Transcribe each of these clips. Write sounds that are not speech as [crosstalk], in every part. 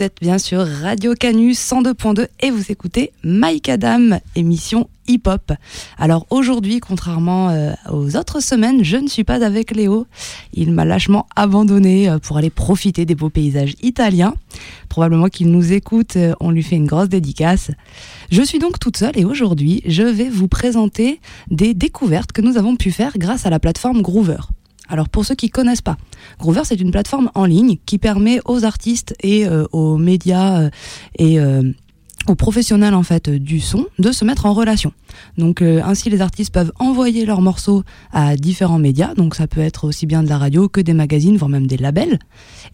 Vous êtes bien sûr Radio Canu 102.2 et vous écoutez Mike Adam, émission hip-hop. Alors aujourd'hui, contrairement euh, aux autres semaines, je ne suis pas avec Léo. Il m'a lâchement abandonné euh, pour aller profiter des beaux paysages italiens. Probablement qu'il nous écoute, euh, on lui fait une grosse dédicace. Je suis donc toute seule et aujourd'hui, je vais vous présenter des découvertes que nous avons pu faire grâce à la plateforme Groover. Alors pour ceux qui connaissent pas, Groover c'est une plateforme en ligne qui permet aux artistes et euh, aux médias euh, et euh, aux professionnels en fait du son de se mettre en relation. Donc ainsi les artistes peuvent envoyer leurs morceaux à différents médias, donc ça peut être aussi bien de la radio que des magazines, voire même des labels.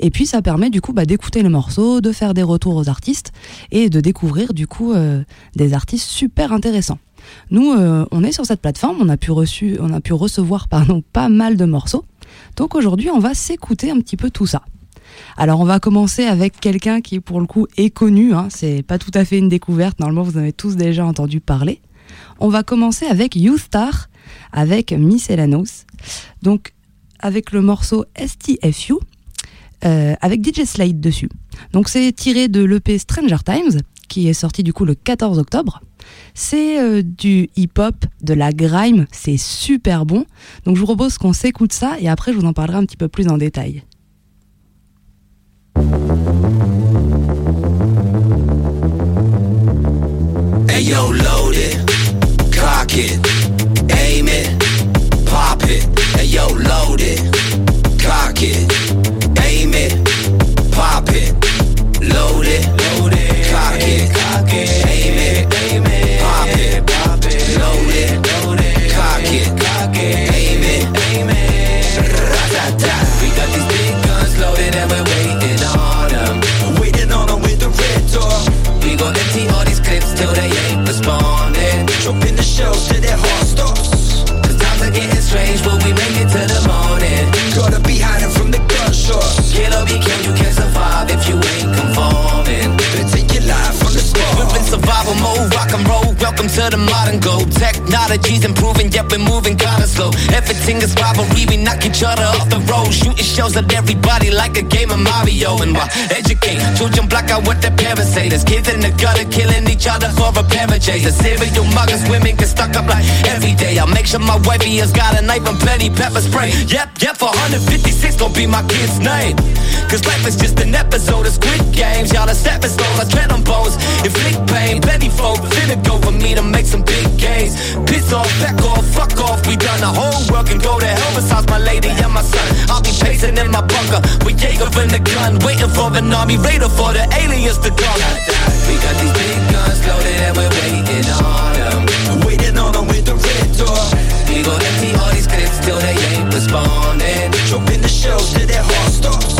Et puis ça permet du coup bah, d'écouter les morceaux, de faire des retours aux artistes et de découvrir du coup des artistes super intéressants. Nous, euh, on est sur cette plateforme, on a pu, reçu, on a pu recevoir pardon, pas mal de morceaux. Donc aujourd'hui, on va s'écouter un petit peu tout ça. Alors on va commencer avec quelqu'un qui pour le coup est connu, hein, c'est pas tout à fait une découverte, normalement vous en avez tous déjà entendu parler. On va commencer avec You Star, avec Miss Elanos, donc avec le morceau STFU, euh, avec DJ Slade dessus. Donc c'est tiré de l'EP Stranger Times, qui est sorti du coup le 14 octobre. C'est euh, du hip-hop, de la grime, c'est super bon. Donc je vous propose qu'on s'écoute ça et après je vous en parlerai un petit peu plus en détail. open the show. To to the modern gold. Technology's improving, yet we're moving kinda slow. Everything is rivalry, we knock each other off the road. Shooting shells at everybody like a game of Mario. And why educate? Children block out what their parents say. There's kids in the gutter killing each other for a pair of J's. The serial muggers, women get stuck up like every day. I'll make sure my wifey has got a knife and plenty pepper spray. Yep, yep, 156 gon' be my kid's name. Cause life is just an episode of Squid Games. Y'all are stepping stones, I tread on bones. Inflict pain, plenty folk, finna go for me to make some big gains. Piss off, back off, fuck off. We done the whole world can go to hell besides my lady and my son. I'll be pacing in my bunker with Jaeger and the gun, waiting for an army raider for the aliens to come. We got these big guns loaded and we're waiting on them. Waiting on them with the red door. We gon' empty all these clips till they ain't responding. Jump in the shells till their heart stops.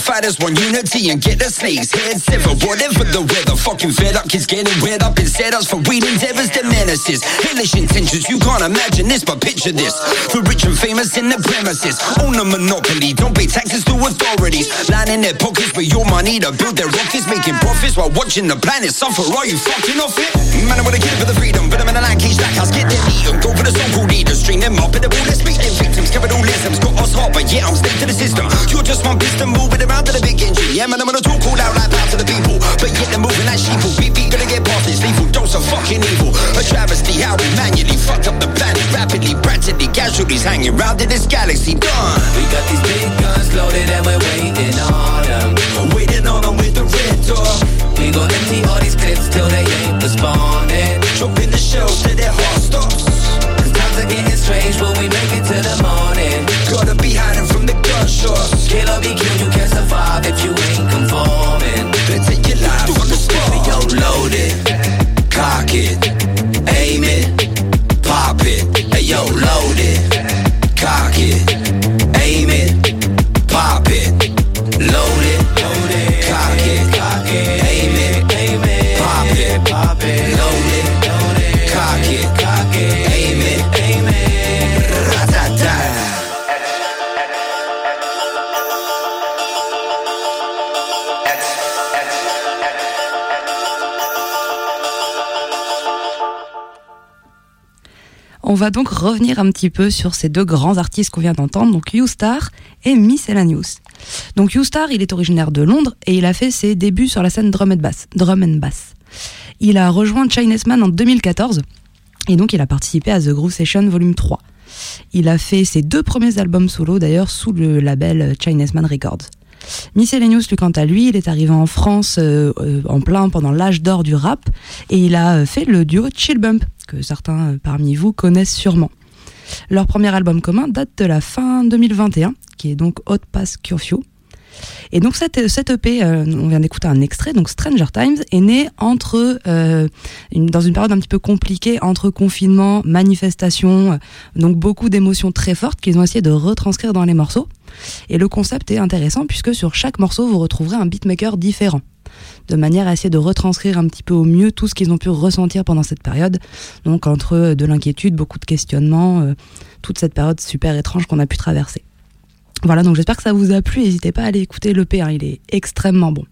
Together. Fighters want unity and get the snakes head severed. Whatever the weather, fucking fed up, kids getting wet up instead us for weed endeavors to menaces. Hellish intentions, you can't imagine this, but picture this. The rich and famous in the premises. Own a monopoly, don't pay taxes to authorities. Lining their pockets with your money to build their rockets, making profits while watching the planet suffer. Are you fucking off it? Man, I wanna kill for the freedom, but I'm in a land cage like house, get eat 'em. Go for the so called leaders, string them up in the ball, let's beat them victims. Capitalism's got us hot, but yeah, I'm staying to the system. You're just one piston moving around to the big engine. Yeah, man, I'm gonna talk all out like to the people. But yet they're moving like sheeple. Beat, beat, gonna get past this lethal dose of fucking evil. A travesty, how we manually fuck up the planet rapidly. Practically casualties hanging round in this galaxy. Done. We got these big guns loaded and we're waiting on them. Waiting on them with the red door. We gon' empty all these clips till they ain't responding. In the shells till their heart stops. Cause times are getting strange, will we make it to the morning? Gotta be hiding Sure, Scale or begin, you can't survive if you ain't On va donc revenir un petit peu sur ces deux grands artistes qu'on vient d'entendre, donc U-Star et Miscellaneous. Donc U-Star, il est originaire de Londres et il a fait ses débuts sur la scène drum and bass. Drum and bass. Il a rejoint Chinese Man en 2014 et donc il a participé à The Groove Session Volume 3. Il a fait ses deux premiers albums solo d'ailleurs sous le label Chinese Man Records. Miscellaneous, lui, quant à lui, il est arrivé en France euh, euh, en plein pendant l'âge d'or du rap et il a euh, fait le duo Chill Bump, que certains parmi vous connaissent sûrement. Leur premier album commun date de la fin 2021, qui est donc Hot Pass Curfew. Et donc cette, cette EP, on vient d'écouter un extrait, donc Stranger Times, est né entre une, dans une période un petit peu compliquée entre confinement, manifestation, donc beaucoup d'émotions très fortes qu'ils ont essayé de retranscrire dans les morceaux. Et le concept est intéressant puisque sur chaque morceau, vous retrouverez un beatmaker différent de manière à essayer de retranscrire un petit peu au mieux tout ce qu'ils ont pu ressentir pendant cette période. Donc entre de l'inquiétude, beaucoup de questionnements, euh, toute cette période super étrange qu'on a pu traverser. Voilà, donc j'espère que ça vous a plu. N'hésitez pas à aller écouter l'EP, hein, il est extrêmement bon.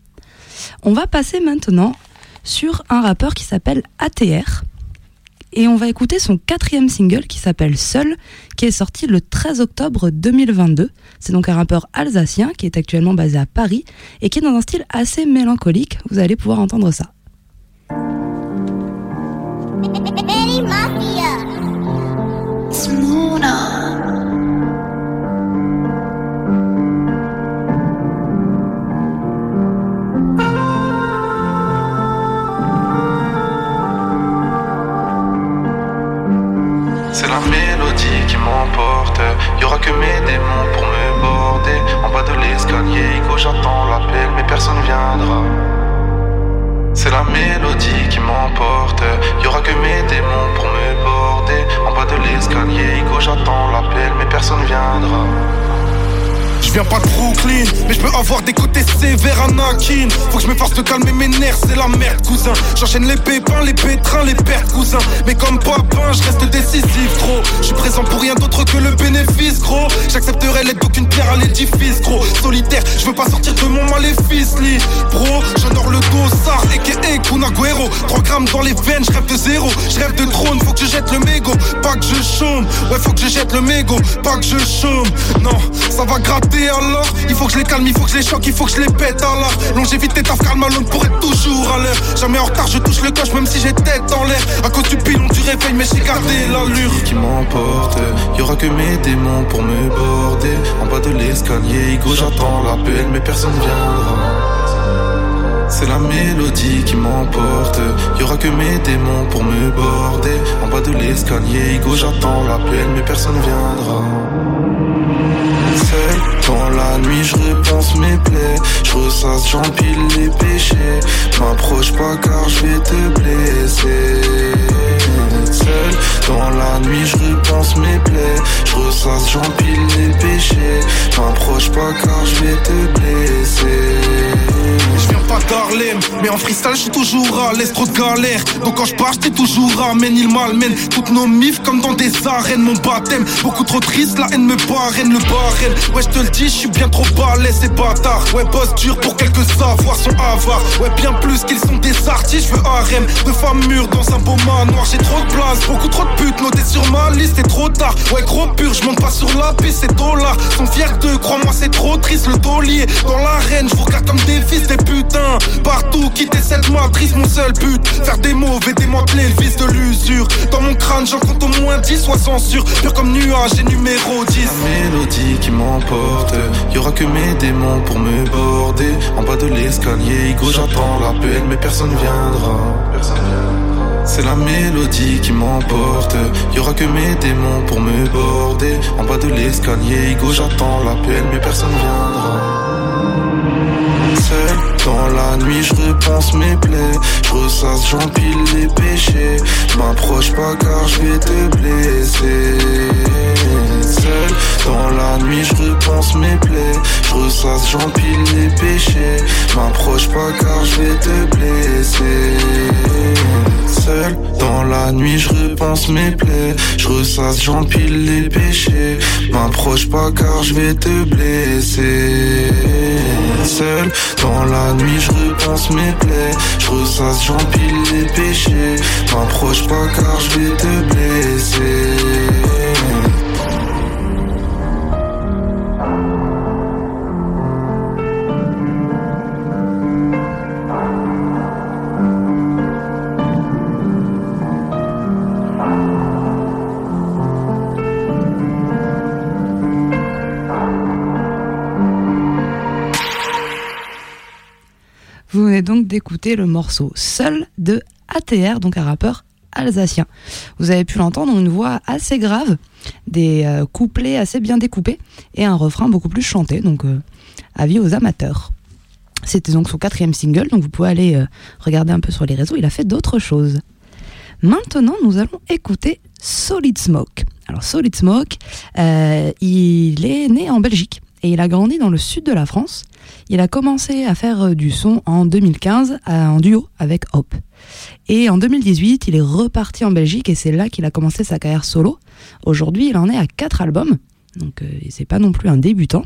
On va passer maintenant sur un rappeur qui s'appelle ATR et on va écouter son quatrième single qui s'appelle Seul, qui est sorti le 13 octobre 2022. C'est donc un rappeur alsacien qui est actuellement basé à Paris et qui est dans un style assez mélancolique. Vous allez pouvoir entendre ça. C'est la mélodie qui m'emporte. Y aura que mes démons pour me border. En bas de l'escalier, Igo, j'attends l'appel, mais personne viendra. C'est la mélodie qui m'emporte. Y aura que mes démons pour me border. En bas de l'escalier, Igo, j'attends l'appel, mais personne viendra. Je viens pas de Brooklyn, mais je peux avoir des côtés sévères Anakin. Faut que je m'efforce de calmer mes nerfs, c'est la merde, cousin. J'enchaîne les pépins, les pétrins, les pertes, cousin. Mais comme papin, je reste décisif, gros. Je suis présent pour rien d'autre que le bénéfice, gros. J'accepterai l'aide d'aucune pierre à l'édifice, gros. Solitaire, je veux pas sortir de mon maléfice, lit. Bro, j'honore le dossard, et Kun Agüero. 3 grammes dans les veines, je rêve de zéro. Je rêve de trône, faut que je jette le mégot. Pas que je chôme, ouais, faut que je jette le mégot. Pas que je chôme, non, ça va gratter Il faut que je les calme, il faut que je les choque, il faut que je les pète alors Longévité taf calme à pour être toujours à l'heure Jamais en retard, je touche le coche même si j'ai tête en l'air À cause du pilon du réveil mais j'ai gardé l'allure Qui m'emporte, y aura que mes démons pour me border En bas de l'escalier, Igo j'attends l'appel mais personne viendra c'est la mélodie qui m'emporte. Y aura que mes démons pour me border. En bas de l'escalier, Igo, j'attends l'appel, mais personne viendra. Seul dans la nuit, je repense mes plaies. Je ressasse, j'empile les péchés. M'approche pas car je vais te blesser. Seul dans la nuit, je repense mes plaies. Je ressasse, j'empile les péchés. M'approche pas car je vais te blesser. Je viens pas d'Harlem, mais en freestyle je suis toujours à l'est, trop de galère. Donc quand je pars, j'étais toujours ramène, il m'almène. Toutes nos mifs comme dans des arènes, mon baptême. Beaucoup trop triste, la haine me parraine, le barème. Ouais, je te le dis, je suis bien trop balèze et bâtard. Ouais, boss dur pour quelques savoirs sont avares. Ouais, bien plus qu'ils sont des artistes, je veux harem. De femmes mûres dans un beau manoir, j'ai trop de place. Beaucoup trop de putes notées sur ma liste, c'est trop tard. Ouais, gros pur, je monte pas sur la piste, c'est dollars. Sont fiers d'eux, crois-moi, c'est trop triste. Le taulier dans l'arène, je vous regarde comme des fils, putain Partout, quitter cette matrice, mon seul but. Faire des mauvais, démanteler le vice de l'usure. Dans mon crâne, j'en compte au moins 10, soit censure. Pur comme nuage et numéro 10 La mélodie qui m'emporte. Y aura que mes démons pour me border. En bas de l'escalier, Igo, j'attends l'appel Mais personne viendra. C'est la mélodie qui m'emporte. Y aura que mes démons pour me border. En bas de l'escalier, Igo, j'attends l'appel, mais personne viendra. Dans la nuit, je repense mes plaies. Je ressasse, j'empile les péchés. M'approche pas car je vais te blesser. Seul dans la nuit, je repense mes plaies. Je ressasse, j'empile les péchés. M'approche pas car je vais te blesser. Seul dans la nuit, je repense mes plaies. Je ressasse, j'empile les péchés. M'approche pas car je vais te blesser. Seul dans la nuit, je repense mes plaies. Je ressasse, j'empile les péchés. M'approche pas car je vais te blesser. Donc d'écouter le morceau Seul de ATR, donc un rappeur alsacien. Vous avez pu l'entendre, une voix assez grave, des euh, couplets assez bien découpés et un refrain beaucoup plus chanté, donc euh, avis aux amateurs. C'était donc son quatrième single, donc vous pouvez aller euh, regarder un peu sur les réseaux, il a fait d'autres choses. Maintenant, nous allons écouter Solid Smoke. Alors Solid Smoke, il est né en Belgique et il a grandi dans le sud de la France. Il a commencé à faire euh, du son en 2015 euh, en duo avec Hop. Et en 2018, il est reparti en Belgique et c'est là qu'il a commencé sa carrière solo. Aujourd'hui, il en est à quatre albums, donc euh, c'est pas non plus un débutant.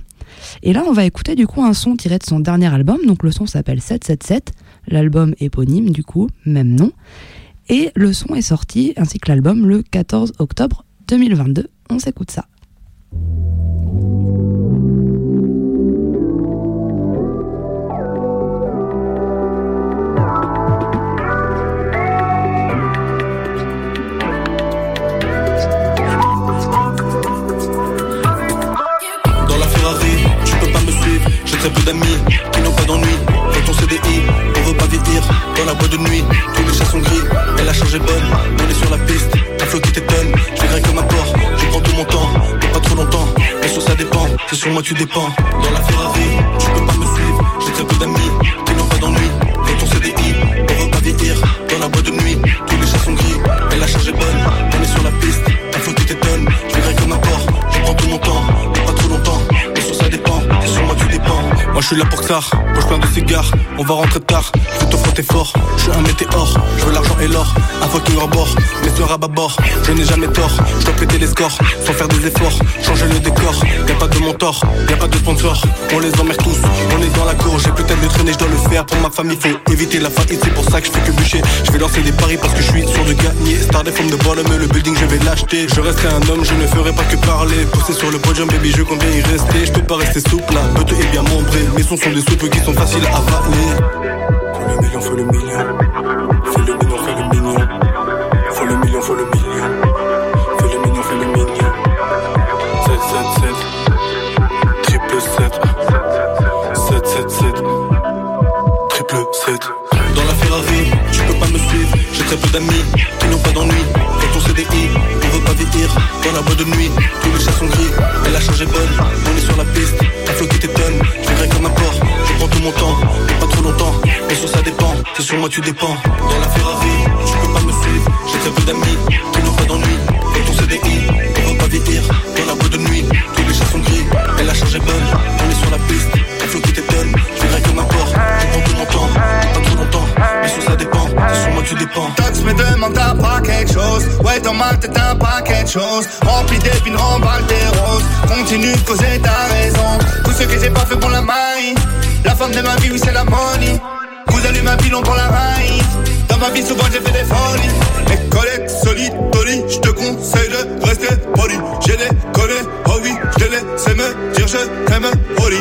Et là, on va écouter du coup un son tiré de son dernier album. Donc le son s'appelle 777, l'album éponyme du coup, même nom. Et le son est sorti ainsi que l'album le 14 octobre 2022. On s'écoute ça. Dans la boîte de nuit, tous les chats sont gris. Elle a changé bonne, on est sur la piste. Un flot qui t'étonne, je vais comme un port. Je prends tout mon temps, mais pas trop longtemps. Mais sur ça dépend, c'est sur moi tu dépends. Dans la Ferrari, tu peux pas me suivre. J'ai très peu d'amis qui n'ont pas d'ennui. Dans ton CDI, on veut pas vieillir. Dans la boîte de nuit, tous les chats sont gris. Elle a changé bonne, on est sur la piste. Un flot qui t'étonne, Moi je suis là pour ça, poche plein de cigares. On va rentrer tard, je te frotter fort. Je suis un météore, je veux l'argent et l'or. Un fucking rebord, mais sur à bord. Je n'ai jamais tort, je dois péter les scores sans faire des efforts. Changer le décor, y a pas de mentor, y a pas de sponsor. On les emmerde tous, on est dans la cour. J'ai peut-être de traîner, je dois le faire pour ma famille. Faut éviter la faillite, c'est pour ça que je fais que bûcher. Je vais lancer des paris parce que je suis sûr de gagner. Star des formes de bottom, le building je vais l'acheter. Je resterai un homme, je ne ferai pas que parler. Pousser sur le podium, baby, je compte bien y rester. Je peux pas rester souple, là, est bien membré. Mes sons sont des soupes qui sont faciles à avaler. Faut le million, faut le million. Faut le million, faut le million. Faut le million, faut le million. Faut le million, faut le million. 7, 7, 7. Triple 7. 7, 7, 7. Triple 7. Dans la Ferrari, tu peux pas me suivre. J'ai très peu d'amis qui n'ont pas d'ennui. Ton CDI, on veut pas vieillir. Dans la boîte de nuit, tous les chats sont gris. Elle a changé bonne, on est sur la piste. Un flot qui t'étonne, je vivrai comme un. Je prends tout mon temps, mais pas trop longtemps. Mais sur ça dépend, c'est sur moi tu dépends. Dans la Ferrari, tu peux pas me suivre. J'ai très peu d'amis qui n'ont pas d'ennui. Dans ton CDI, on veut pas vieillir. Dans la boîte de nuit, tous les chats sont gris. Elle a changé bonne, on est sur la piste. Un flot qui t'étonne, sur moi tu dépends. Tox me demande t'as pas quelque chose. Ouais dans ma tête t'as pas quelque chose Rempli d'épines, remballe des roses. Continue de causer ta raison. Tout ce que j'ai pas fait pour la maille. La femme de ma vie oui c'est la money. Vous allez ma vie long pour la raille. Dans ma vie souvent j'ai fait des folies. Mes collègues solides, Je te conseille de rester poli. J'ai les collés, oh oui Je te laisse me dire je t'aime poli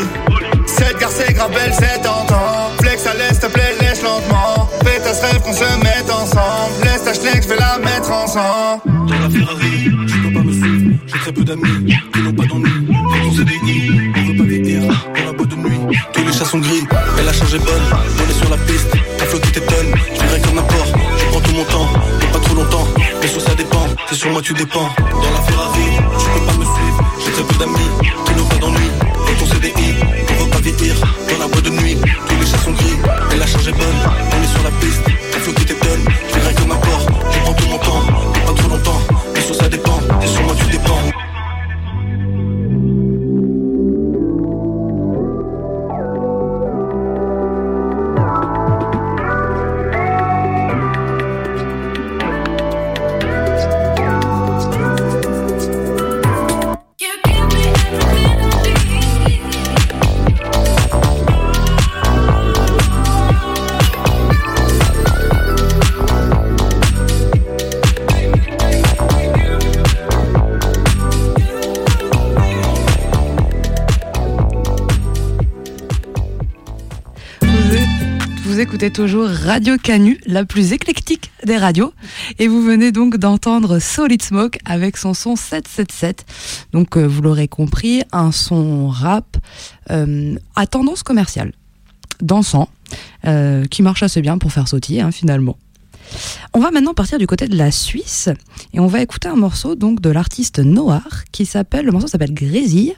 Cette car c'est grave belle, c'est tentant Flex à l'aise, te plaît, lèche lentement Pétasse rêve qu'on se mette ensemble Laisse ta schneck, je la mettre ensemble Dans la Ferrari, tu peux pas me suivre. J'ai très peu d'amis qui n'ont pas d'ennui. Dans ton CDI, on veut pas vieillir. Dans la boîte de nuit, tous les chats sont gris. Elle a changé bonne, on est sur la piste. Un flot qui t'étonne, je vivrai comme un port. Je prends tout mon temps, mais pas trop longtemps. Mais sur ça dépend, c'est sur moi tu dépends. Dans la Ferrari, tu peux pas me suivre. J'ai très peu d'amis qui n'ont pas d'ennui. Dans ton CDI, Dans la boîte de nuit, tous les chats sont gris. Elle a changé bonne, on est sur la piste. Écoutez toujours Radio Canu, la plus éclectique des radios. Et vous venez donc d'entendre Solid Smoke avec son son 777. Donc, euh, vous l'aurez compris, un son rap euh, à tendance commerciale, dansant. euh, qui marche assez bien pour faire sautiller hein, finalement. On va maintenant partir du côté de la Suisse et on va écouter un morceau donc de l'artiste Noir qui s'appelle le morceau s'appelle Grésille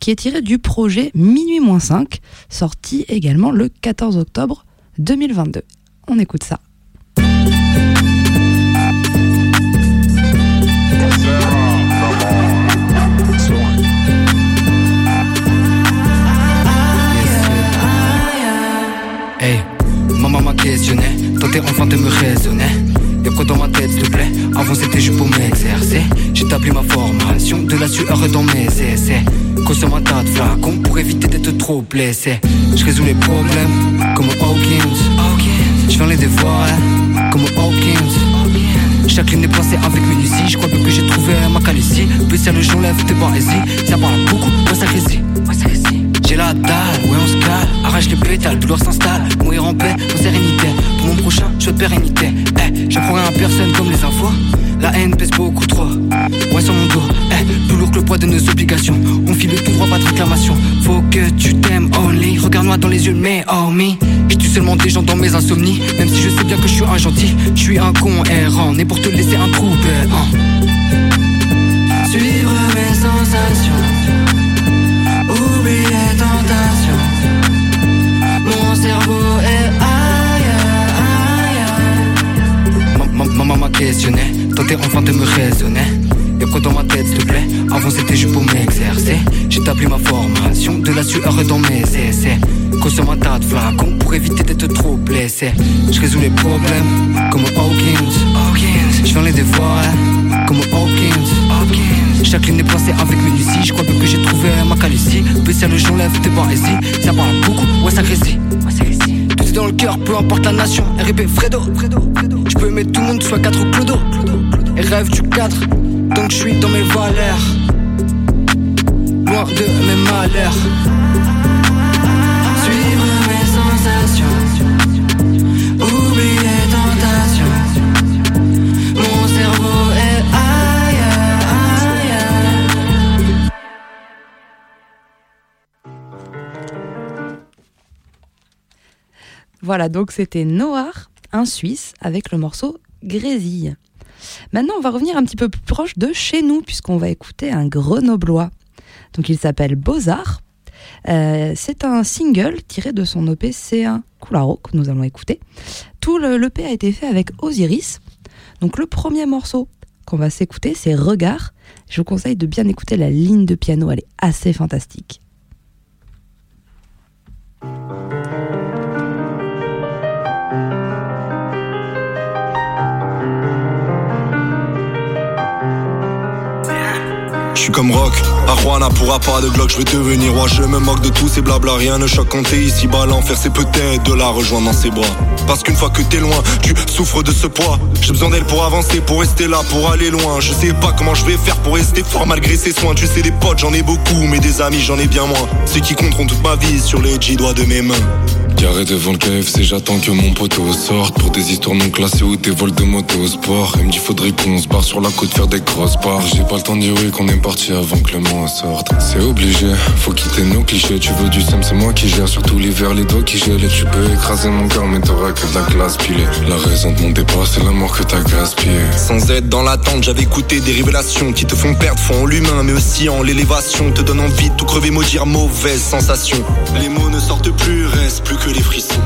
qui est tiré du projet Minuit moins 5 sorti également le 14 octobre 2022. On écoute ça. Hey, maman m'a questionné, tenté enfin de me raisonner. Quoi dans ma tête, s'il te plaît Avant c'était juste pour m'exercer. J'établis ma formation, de la sueur dans mes essais. Consomme un tas de flacons pour éviter d'être trop blessé. Je résous les problèmes comme Hawkins. Je viens les dévorer comme Hawkins. Chaque ligne est placée avec minutie. Je crois que j'ai trouvé ma calicie. Spécial, j'enlève tes barésies. Ça parle beaucoup, ouais, ça grésille. J'ai la dalle, ouais on se cale, arrache les pétales, douleur s'installe, haine pèse beaucoup trop. Ouais sur mon dos, eh, plus lourd que le poids de nos obligations. On file tout droit, pas de réclamation. Faut que tu t'aimes only. Regarde-moi dans les yeux, mais oh me. Je tue seulement des gens dans mes insomnies. Même si je sais bien que je suis un gentil, je suis un con errant, né pour te laisser un trou béant. Suivre mes sensations. Oublie les tentations. Mon cerveau est ailleurs, ailleurs. Ma- ma- Maman m'a questionné, tenté enfin de me raisonner. Y'a quoi dans ma tête, s'il te plaît? Avant c'était juste pour m'exercer. J'établis ma formation, de la sueur dans mes essais. Consomme un tas de flacons pour éviter d'être trop blessé. Je résous les problèmes comme Hawkins. Je viens les dévorer comme Hawkins. Chaque ligne est placée avec minutie. Je crois bien que j'ai trouvé ma calicie. Spécial, j'enlève tes barésies. Ça parle beaucoup, ouais, ça grésille. Tout est dans le cœur, peu importe la nation. RIP Fredo. Je peux aimer tout le monde, soit 4 ou Clodo. Et rêve du 4, donc je suis dans mes valeurs. Loin de mes malheurs. Suivre mes sensations. Oublier tentations. Mon cerveau est ailleurs, ailleurs. Voilà, donc c'était Noir, un Suisse, avec le morceau Grésille. Maintenant, on va revenir un petit peu plus proche de chez nous, puisqu'on va écouter un Grenoblois. Donc il s'appelle Beaux-Arts. Euh, c'est un single tiré de son EP C1 Coularo que nous allons écouter. Tout le l'EP a été fait avec Osiris. Donc le premier morceau qu'on va s'écouter, c'est Regard. Je vous conseille de bien écouter la ligne de piano, elle est assez fantastique. Suis comme Rock, Arwana pourra pas de Glock, je veux devenir roi, je me moque de tous ces blabla, rien ne choque quand ici bas, l'enfer c'est peut-être de la rejoindre dans ses bras. Parce qu'une fois que t'es loin, tu souffres de ce poids. J'ai besoin d'elle pour avancer, pour rester là, pour aller loin. Je sais pas comment je vais faire pour rester fort malgré ses soins. Tu sais, des potes j'en ai beaucoup, mais des amis j'en ai bien moins. Ceux qui compteront toute ma vie sur les dix doigts de mes mains. Carré devant le KFC, j'attends que mon poteau sorte. Pour des histoires non classées ou des vols de moto sport. Il me dit faudrait qu'on se barre sur la côte faire des grosses barres. J'ai pas le temps de dire oui qu'on est parti avant que le mois sorte. C'est obligé, faut quitter nos clichés. Tu veux du sem, c'est moi qui gère. Surtout l'hiver, les doigts qui gèlent. Et tu peux écraser mon cœur mais t'auras que de la glace pilée. La raison de mon départ c'est l'amour que t'as gaspillé. Sans être dans l'attente, j'avais écouté des révélations qui te font perdre foi en l'humain, mais aussi en l'élévation. Te donne envie de tout crever, maudire mauvaise sensation. Les mots ne sortent plus, reste plus que les frissons.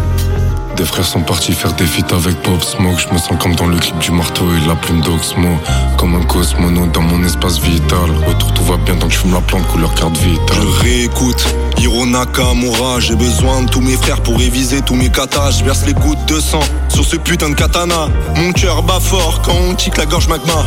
Des frères sont partis faire des feats avec Pop Smoke. Je me sens comme dans le clip du marteau et la plume d'Oxmo. Comme un cosmonaute dans mon espace vital. Autour tout va bien tant que je fume la plante couleur carte vitale. Je réécoute Hiro Nakamura. J'ai besoin de tous mes frères pour réviser tous mes katas. Je verse les gouttes de sang sur ce putain de katana. Mon cœur bat fort quand on tique la gorge magma.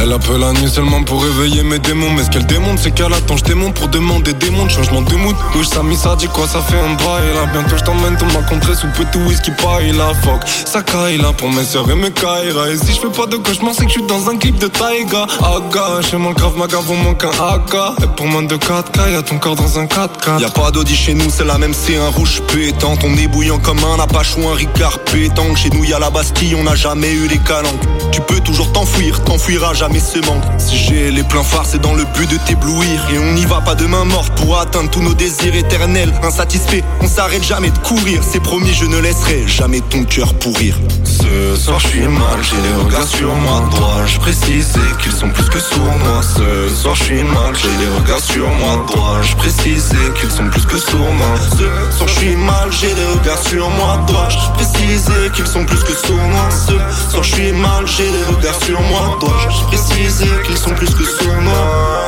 Elle appelle la nuit seulement pour réveiller mes démons. Mais ce qu'elle démonte, c'est qu'elle attend, je démonte pour demander des mondes. Changement de mood. Wesh, Samy, ça dit quoi, ça fait un bail là. Bientôt, je t'emmène dans ma contrée sous petit whisky paille là. Fuck, ça caille là pour mes soeurs et mes kaira. Et si je fais pas de cauchemar, c'est que je suis dans un clip de Taiga. Aga, chez moi, grave ma vaut moins qu'un AK. Et pour moins de 4K, y'a ton corps dans un 4K. Y'a pas d'audi chez nous, c'est la même, c'est un rouge pétant. On est bouillant comme un apache ou un ricard pétanque. Chez nous, y'a la Bastille, on n'a jamais eu les calanques. Tu peux toujours t'enfuir, t'enfuiras jamais ce manque. Si j'ai les pleins phares, c'est dans le but de t'éblouir. Et on n'y va pas de main morte pour atteindre tous nos désirs éternels. Insatisfait, on s'arrête jamais de courir. C'est promis, je ne laisserai jamais ton cœur pourrir. Ce soir, je suis mal, j'ai les regards sur moi. Dois-je préciser qu'ils sont plus que sournois Ce soir, je suis mal, j'ai les regards sur moi. Dois-je préciser qu'ils sont plus que sournois Ce soir, je suis mal, j'ai les regards sur moi. Dois-je préciser qu'ils sont plus que sournois Ce soir, je suis mal, j'ai les regards sur moi. Dois-je préciser qu'ils sont plus que sournois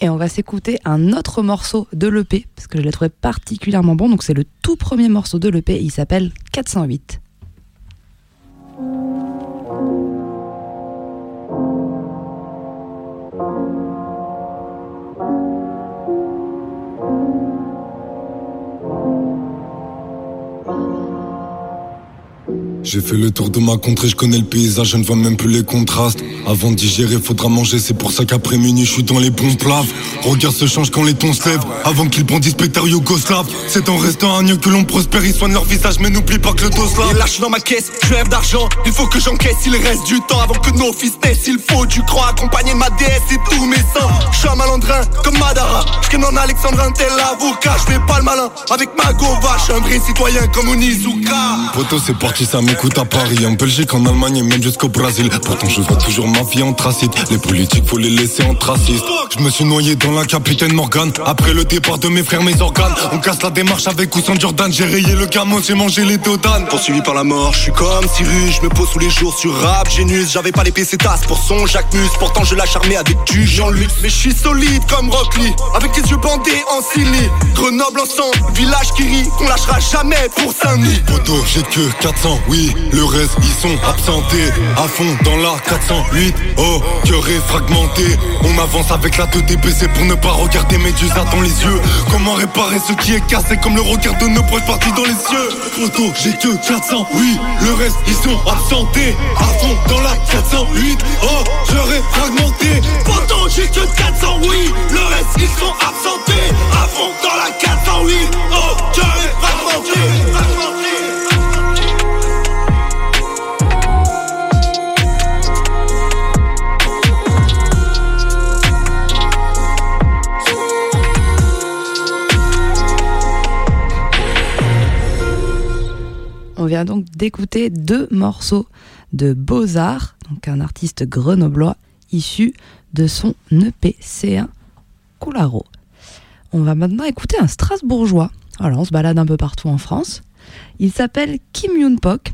Et on va s'écouter un autre morceau de l'EP, parce que je l'ai trouvé particulièrement bon. Donc c'est le tout premier morceau de l'EP, il s'appelle 408. J'ai fait le tour de ma contrée, je connais le paysage, je ne vois même plus les contrastes. Avant de digérer, faudra manger, c'est pour ça qu'après minuit, je suis dans les bons plats. Regarde se change quand les tons se lèvent, avant qu'ils brandissent spectacle yougoslave. C'est en restant un que l'on prospère, ils soignent leur visage, mais n'oublie pas que le dos là. Et lâche dans ma caisse, je rêve d'argent. Il faut que j'encaisse, il reste du temps avant que nos fils naissent. Il faut du croix accompagner ma déesse et tous mes seins. Je suis un malandrin comme Madara. Je en Alexandrin, tel avocat. Je fais pas le malin avec ma gova. Je un vrai citoyen comme Onizuka. Poto, c'est parti, ça m'écoute à Paris, en Belgique, en Allemagne et même jusqu'au Brésil. Pourtant, je vois toujours ma vie en tracite. Les politiques, faut les laisser en traciste. Je me suis noyé dans la capitaine Morgan. Après le départ de mes frères, mes organes. On casse la démarche avec ou Jordan. J'ai rayé le gamin, j'ai mangé les dodanes. Poursuivi par la mort, je suis comme Cyrus. Je me pose tous les jours sur rap, génus. J'avais pas les PC tasses pour son Jacques Mus. Pourtant, je lâche avec du Jean-Luc. Mais je suis solide comme Rock. Avec les yeux bandés en Silly. Grenoble ensemble, village qui rit. Qu'on lâchera jamais pour Saint-Denis. J'ai que 400, oui. Le reste, ils sont absentés. À fond dans la 408. Oh, cœur est fragmenté. On avance avec la tête baissée pour ne pas regarder Médusa dans les yeux. Comment réparer ce qui est cassé comme le regard de nos proches partis dans les cieux? Photo, j'ai que 400, oui. Le reste, ils sont absentés. À fond dans la 408. Oh, cœur est fragmenté. Photo, j'ai que 400, oui. Le reste, ils sont absentés. À fond dans la 408. Oh, cœur est fragmenté. On vient donc d'écouter deux morceaux de Beaux-Arts, donc un artiste grenoblois issu de son EPC1 Coularo. On va maintenant écouter un Strasbourgeois. Alors on se balade un peu partout en France. Il s'appelle Kim Yoon Pok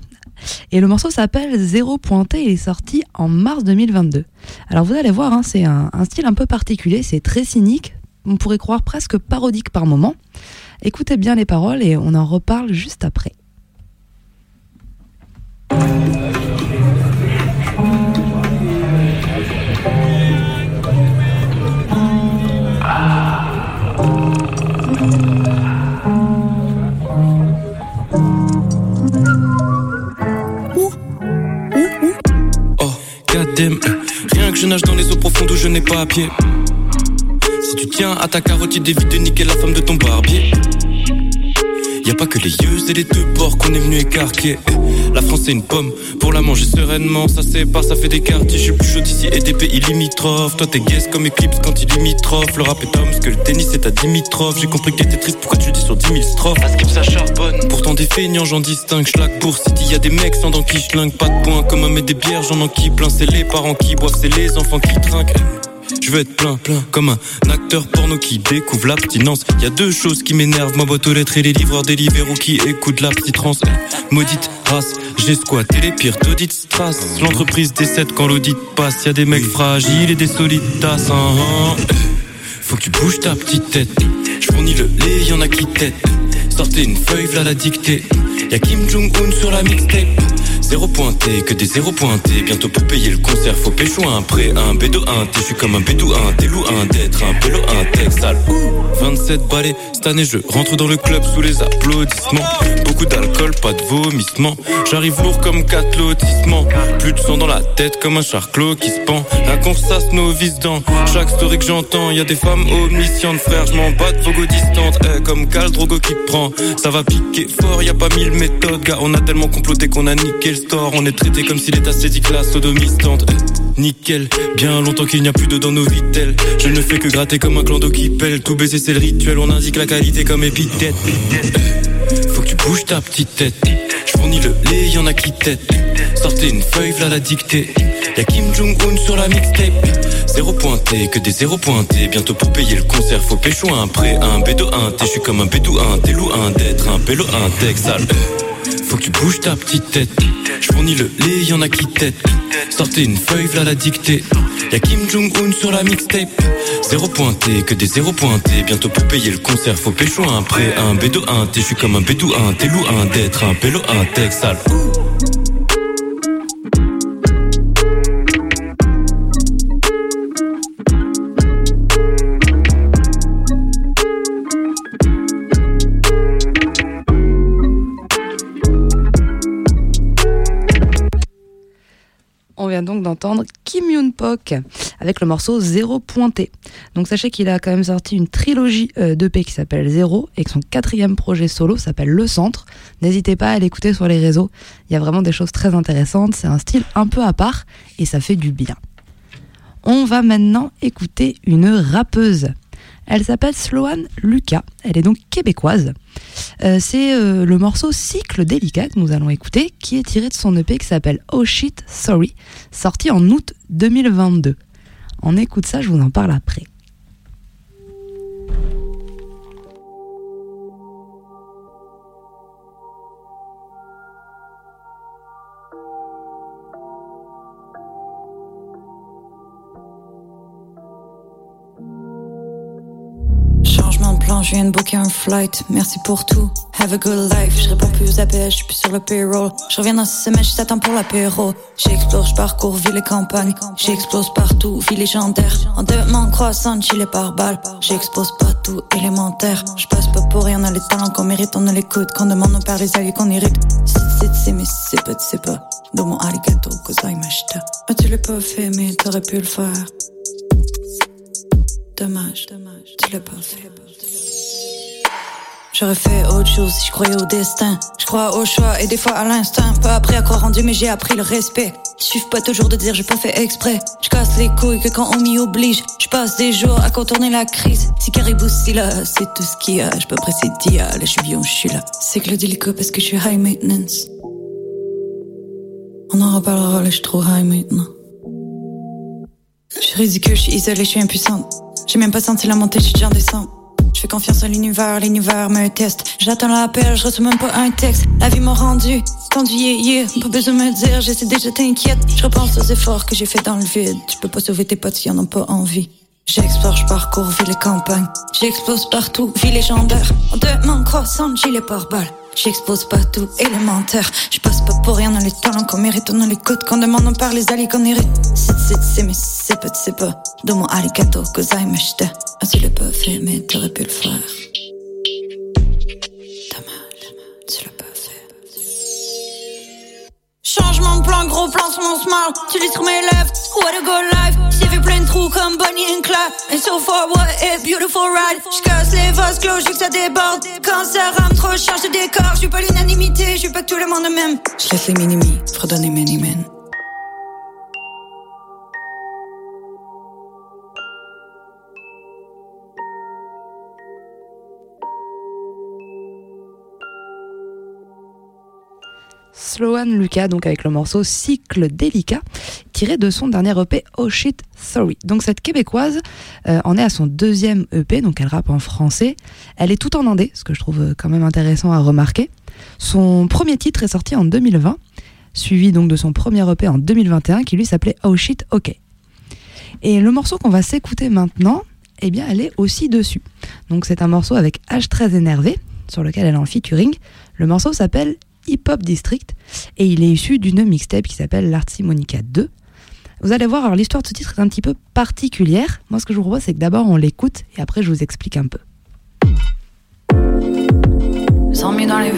et le morceau s'appelle Zéro Pointé. Il est sorti en mars 2022. Alors vous allez voir, hein, c'est un, un style un peu particulier, c'est très cynique. On pourrait croire presque parodique par moment. Écoutez bien les paroles et on en reparle juste après. Oh, goddamn. Rien que je nage dans les eaux profondes où je n'ai pas à pied. Si tu tiens à ta carotide, évite de niquer la femme de ton barbier. Y a pas que les yeux et les deux bords qu'on est venu écarquer. La France c'est une pomme, pour la manger sereinement, ça sépare, ça fait des quartiers. Je suis plus chaud d'ici et des pays limitrophes. Toi t'es guess comme Eclipse quand il limitrophe. Le rap est homme, ce que le tennis c'est à Dimitrov. J'ai compris que t'étais triste, pourquoi tu dis sur 10 000 strophes? À skip ça charbonne. Pourtant des feignants j'en distingue, schlag pour City. Y a des mecs sans dents qui schlinguent, pas de points comme un et des bières, j'en en qui plein. C'est les parents qui boivent, c'est les enfants qui trinquent. Je veux être plein, plein, comme un acteur porno qui découvre l'abstinence. Y a deux choses qui m'énervent, ma boîte aux lettres et les livreurs Deliveroo qui écoutent la petite trans. Maudite race, j'ai squatté les pires d'audit strass. L'entreprise décède quand l'audit passe. Y a des mecs fragiles et des solides tasses. hein, hein. Faut que tu bouges ta petite tête. Je fournis le lait, y en a qui tête. Sortez une feuille, v'là la dictée. Y'a Kim Jong-un sur la mixtape. Zéro pointé, que des zéros pointés. Bientôt pour payer le concert, faut pécho un prêt, un bédo, un T. Je suis comme un bédouin, t'es loup, un d'être, un pélo, un sale. 27 7 balais. Cette année, je rentre dans le club sous les applaudissements. Beaucoup d'alcool, pas de vomissement. J'arrive lourd comme quatre lotissements. Plus de sang dans la tête comme un charclos qui se pend. La consasse nos vis dans chaque story que j'entends. Y a des femmes omniscientes, frère. Je m'en bats de vos distantes. Eh, comme Cal Drogo qui prend. Ça va piquer fort, y a pas mille méthodes. Gars, on a tellement comploté qu'on a niqué le On est traité comme si l'état sédique la sodomistante. Eh, nickel, bien longtemps qu'il n'y a plus de dans nos vitelles. Je ne fais que gratter comme un clando qui pèle. Tout baiser c'est le rituel, on indique la qualité comme épithète. Eh, Faut que tu bouges ta petite tête. Je fournis le lait, y en a qui tête. Sortez une feuille, v'là la dictée. Y'a Kim Jong-un sur la mixtape. Zéro pointé, que des zéros pointés. Bientôt pour payer le concert, faut pécho un prêt. Un bédo un T, j'suis comme un bédouin. T'es loin d'être un pélo, un texte sale. Faut que tu bouges ta petite tête. Je fournis le lait, y en a qui tête. Sortez une feuille, v'là la dictée. Y'a Kim Jong-un sur la mixtape. Zéro pointé, que des zéros pointés. Bientôt pour payer le concert, faut pécho un prêt. Un bédo un T, j'suis comme un bédouin. T'es loin d'être un pélo, un texte sale. D'entendre Kim Yoon Pok avec le morceau Zéro Pointé. Donc sachez qu'il a quand même sorti une trilogie euh, d'EP qui s'appelle Zéro et que son quatrième projet solo s'appelle Le Centre. N'hésitez pas à l'écouter sur les réseaux. Il y a vraiment des choses très intéressantes. C'est un style un peu à part et ça fait du bien. On va maintenant écouter une rappeuse. Elle s'appelle Sloane Lucas. Elle est donc québécoise. Euh, c'est euh, le morceau Cycle délicat que nous allons écouter, qui est tiré de son EP qui s'appelle Oh Shit Sorry, sorti en août 2022. On écoute ça, je vous en parle après. Je viens de booker un flight. Merci pour tout. Have a good life. Je réponds plus aux appels, je suis plus sur le payroll. Je reviens dans six semaines, je t'attends pour l'apéro. J'explose, je parcours ville et campagne. J'explose partout, vie légendaire. En demande croissante, chillé par balle. J'expose pas tout, élémentaire. Je passe pas pour rien, on a les talents qu'on mérite, on a l'écoute. Qu'on demande, on perd les alliés qu'on hérite. C'est, c'est, mais c'est pas, c'est pas. Dans mon arigato, cause I'm a Ah, tu l'as pas fait, mais t'aurais pu le faire? Dommage, dommage, tu l'as pas fait. J'aurais fait autre chose si je croyais au destin. Je crois au choix et des fois à l'instinct. Pas appris à croire en Dieu, mais j'ai appris le respect. Suffit pas toujours de dire j'ai pas fait exprès. Je casse les couilles que quand on m'y oblige. Je passe des jours à contourner la crise. Si Caribou si là, c'est tout ce qu'il y a. Je peux presser dia, là je suis bien, je suis là. C'est que le délicat parce que je suis high maintenance. On en reparlera, là je suis trop high maintenant. Je suis ridicule, je suis isolée, je suis impuissante. J'ai même pas senti la montée, je suis déjà en descente. Je fais confiance à l'univers, l'univers me teste. J'attends l'appel, je reçois même pas un texte. La vie m'a rendu, tendu, yeah. Pas besoin de me dire, j'essaie déjà t'inquiète. Je repense aux efforts que j'ai fait dans le vide. Tu peux pas sauver tes potes s'ils en ont pas envie. J'explore, je parcours ville et campagne. J'explose partout, vie légendaire. En demande croissante, gilet par balle. J'expose pas tout, élémentaire. Je passe pas pour rien dans les talents qu'on mérite. On a l'écoute qu'on demande, on parle les alliés qu'on hérite. C'est, c'est, mais c'est pas, c'est pas. Dans mon arigato, cause I'm a Ah, tu l'as pas fait, mais t'aurais pu le faire. Changement de plan, gros plan sur mon smile. Tu lis sur mes lèvres, what a go life. J'ai vu plein de trous comme Bonnie and Clyde. And so far, what a beautiful ride. J'casse les vases clos, j'veux que ça déborde. Quand ça rame trop, change de décor. J'suis pas l'unanimité, j'suis pas tout le monde même. J'laisse les minimis, fredonner many men. Sloane Lucas, donc avec le morceau Cycle délicat, tiré de son dernier EP Oh Shit Sorry. Donc cette québécoise euh, en est à son deuxième EP, donc elle rappe en français. Elle est tout en indé, ce que je trouve quand même intéressant à remarquer. Son premier titre est sorti en 2020, suivi donc de son premier EP en 2021 qui lui s'appelait Oh Shit OK. Et le morceau qu'on va s'écouter maintenant, eh bien elle est aussi dessus. Donc c'est un morceau avec H13 énervé, sur lequel elle est en featuring. Le morceau s'appelle Hip Hop District et il est issu d'une mixtape qui s'appelle l'Artsimonica 2. Vous allez voir, alors l'histoire de ce titre est un petit peu particulière. Moi, ce que je vous propose, c'est que d'abord on l'écoute et après je vous explique un peu. Dans les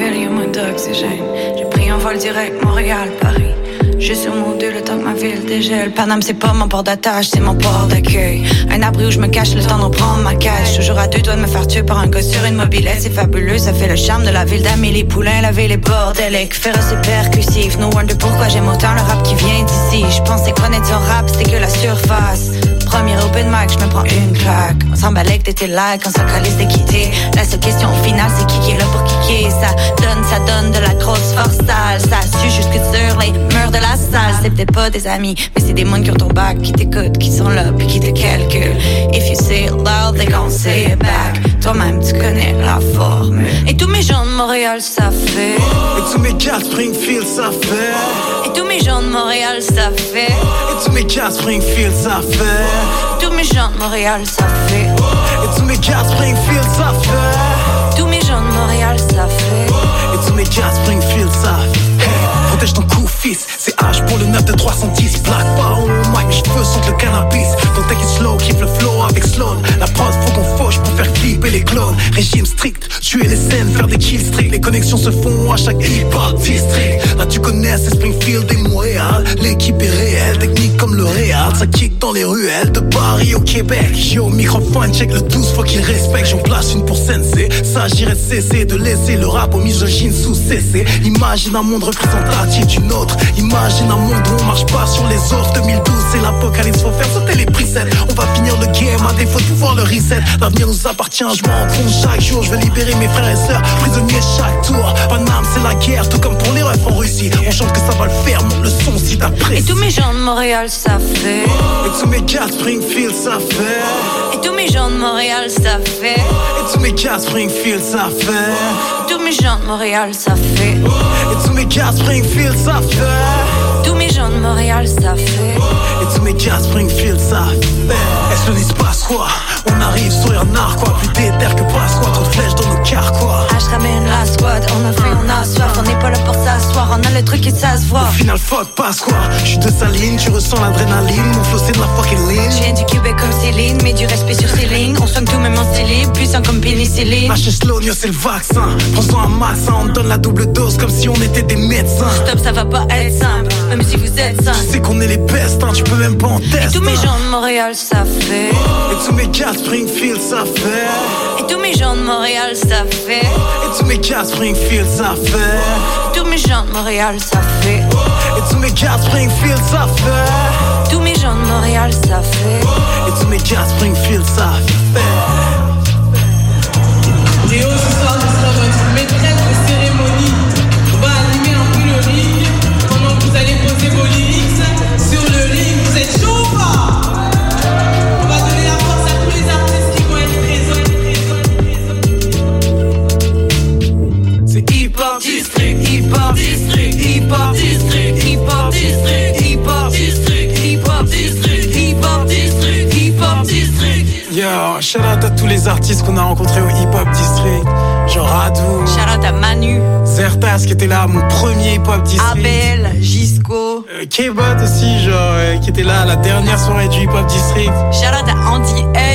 paris j'ai sur mon deux le temps que ma ville dégèle. Paname, c'est pas mon port d'attache, c'est mon port d'accueil. Un abri où je me cache le temps de reprendre ma cache. Toujours à deux doigts de me faire tuer par un gars sur une mobilette. C'est fabuleux, ça fait le charme de la ville d'Amélie Poulain. La ville est bordélique, féroce et percussif. No wonder pourquoi j'aime autant le rap qui vient d'ici. Je pensais connaître son rap, c'était que la surface. Premier open mic, je me prends une claque. On s'emballait que t'étais là quand ça calisse de quitter. La seule question au final, c'est qui qui est là pour kicker. Ça donne, ça donne de la grosse force sale. Ça sue jusque sur les murs de la salle. C'est peut-être pas des amis, mais c'est des mondes qui ont ton bac, qui t'écoutent, qui sont là, puis qui te calculent. If you say it loud, they gon' say it back. Toi-même, tu connais la formule. Et tous mes gens de Montréal, ça fait. Et tous mes gars de Springfield, ça fait. Et tous mes gens de Montréal, ça fait. Et tous mes gars de Springfield, ça fait. Tous mes gens de Montréal, ça fait. Et tous mes gars de Springfield, ça fait. Tous mes gens de Montréal, ça fait. Et tous mes gars de Springfield, ça fait. Hey, protège ton cou, fils. C'est H pour le 9 de 310. Black pas au mic, mes cheveux sentent le cannabis. Donc take it slow, keep le flow avec Sloan. La prod, faut qu'on fauche pour faire clipper les clones. Régime strict, tuer les scènes, faire des kills strict. Les connexions se font à chaque hip-hop district. Là, tu connais, c'est Springfield et Montréal. L'équipe est réelle, technique comme le Real. Ça kick dans les ruelles de Paris au Québec. Yo, microphone, check le 12, faut qu'il respecte. J'en place une pour Sensei. S'agirait de cesser de laisser le rap aux misogynes sous cessé. Imagine un monde représentatif d'une autre. Imagine un monde où on marche pas sur les autres. 2012, c'est l'apocalypse, faut faire sauter les presets. On va finir le game à défaut de pouvoir le reset. L'avenir nous appartient, je m'en compte chaque jour. Je veux libérer mes frères et sœurs, prisonniers chaque tour. Paname, c'est la guerre, tout comme pour les refs en Russie. On chante que ça va le faire, monte le son si Et t'apprécies. tous mes gens de Montréal, ça fait. Et tous mes gars Springfield, ça fait. Et tous mes gens de Montréal, ça fait. Et tous mes gars Springfield, ça fait. Tous mes gens de Montréal, ça fait. Et tous mes gars Springfield, ça fait. Tous mes gens de Montréal, ça fait. Et tous mes gars Springfield, ça fait. Est-ce se passe quoi? On arrive sur un art, quoi. Plus déter que passe quoi. Trop de flèches dans nos cars, quoi. Ah, je ramène la squad, on a faim, on a soif, on n'est pas là pour s'asseoir, on a le truc et ça se voit. Au final, fuck, passe quoi. Je suis de saline, tu ressens l'adrénaline. Mon flow, c'est de la fucking ligne. Je viens du Québec comme Céline, mais du respect sur ces lignes. On soigne tout même en céline, puissant comme pénicilline. Lâche slow, yo, c'est le vaccin. Prends-en un max, on donne la double dose comme si on était des médecins. Stop, ça va pas être simple, même si vous êtes simple. Tu sais qu'on est les best, hein, tu peux même pas en tester. Tous mes gens de Montréal, ça fait. Et tous mes gars de Springfield, ça fait. Et tous mes gens de Montréal, ça fait. Et tous mes gars Springfield, ça fait. Tous mes gens de Montréal, ça fait. Et tous mes gars Springfield, ça fait. Tous mes gens de Montréal, ça fait. Et tous mes gars Springfield, ça fait. Tous les artistes qu'on a rencontrés au Hip Hop District. Genre Adou, out à Manu, Zertas qui était là mon premier Hip Hop District. Abel, Gisco. Euh, K-Bot aussi, genre, euh, qui était là à la dernière soirée du Hip Hop District. Out à Andy S.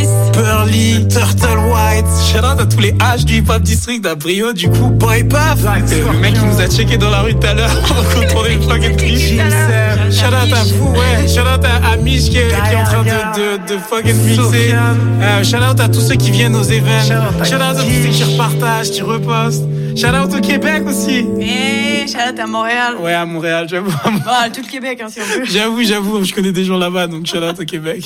Turtle White. Shout out à tous les H du Hip Hop District, d'Abrio, du coup, Boy Puff. Euh, le mec qui nous a checké dans la rue tout à l'heure quand [laughs] on est fucking triste. Shout out à vous, ouais. Shout out à Amish qui est, qui est en train de, de, de fucking mixer. Euh, shout out à tous ceux qui viennent aux événements. Shout out à tous ceux qui repartagent, qui repostent. Shout out au Québec aussi. Et shout out à Montréal. Ouais, à Montréal, j'avoue. Bah, tout le Québec, hein, si on veut. J'avoue, j'avoue, je connais des gens là-bas, donc shout out au Québec.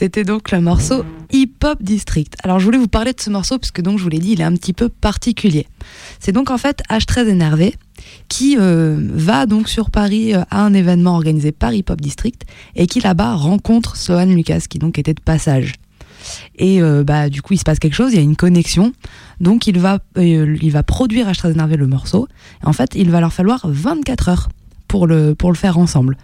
C'était donc le morceau Hip Hop District. Alors je voulais vous parler de ce morceau puisque donc je vous l'ai dit, il est un petit peu particulier. C'est donc en fait H13 énervé qui euh, va donc sur Paris euh, à un événement organisé par Hip Hop District et qui là-bas rencontre Sloan Lucas qui donc était de passage. Et euh, bah du coup il se passe quelque chose, il y a une connexion. Donc il va il va produire H13 énervé le morceau. Et en fait il va leur falloir 24 heures pour le pour le faire ensemble.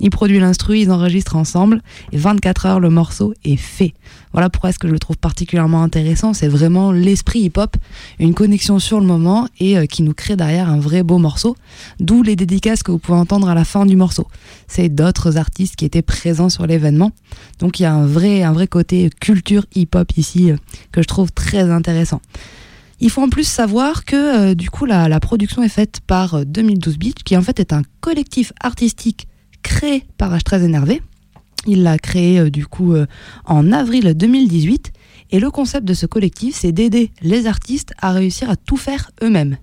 Ils produisent l'instru, ils enregistrent ensemble, et 24 heures, le morceau est fait. Voilà pourquoi est-ce que je le trouve particulièrement intéressant, c'est vraiment l'esprit hip-hop, une connexion sur le moment, et euh, qui nous crée derrière un vrai beau morceau, d'où les dédicaces que vous pouvez entendre à la fin du morceau. C'est d'autres artistes qui étaient présents sur l'événement, donc il y a un vrai, côté culture hip-hop ici, euh, que je trouve très intéressant. Il faut en plus savoir que euh, du coup la, la production est faite par euh, 2012 Beach, qui en fait est un collectif artistique créé par H13 Énervé. Il l'a créé euh, du coup euh, en avril 2018 et le concept de ce collectif c'est d'aider les artistes à réussir à tout faire eux-mêmes.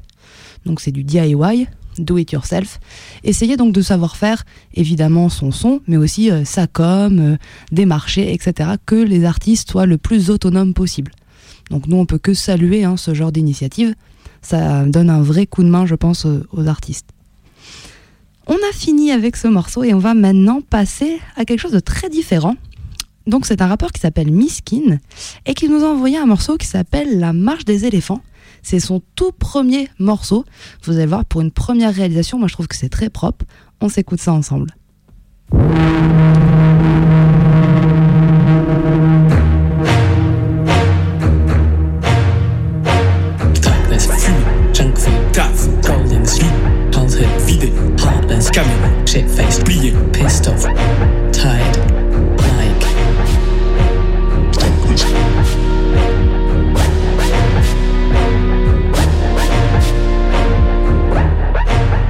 Donc c'est du DIY, do it yourself. Essayer donc de savoir faire évidemment son son, mais aussi euh, sa com, des marchés, etc. Que les artistes soient le plus autonomes possible. Donc nous on peut que saluer hein, ce genre d'initiative. Ça donne un vrai coup de main, je pense, aux artistes. On a fini avec ce morceau et on va maintenant passer à quelque chose de très différent. Donc c'est un rappeur qui s'appelle Miskin et qui nous a envoyé un morceau qui s'appelle La marche des éléphants. C'est son tout premier morceau. Vous allez voir, pour une première réalisation, moi je trouve que c'est très propre. On s'écoute ça ensemble. Heartless, coming, shit faced, plié, pissed off, tired, like.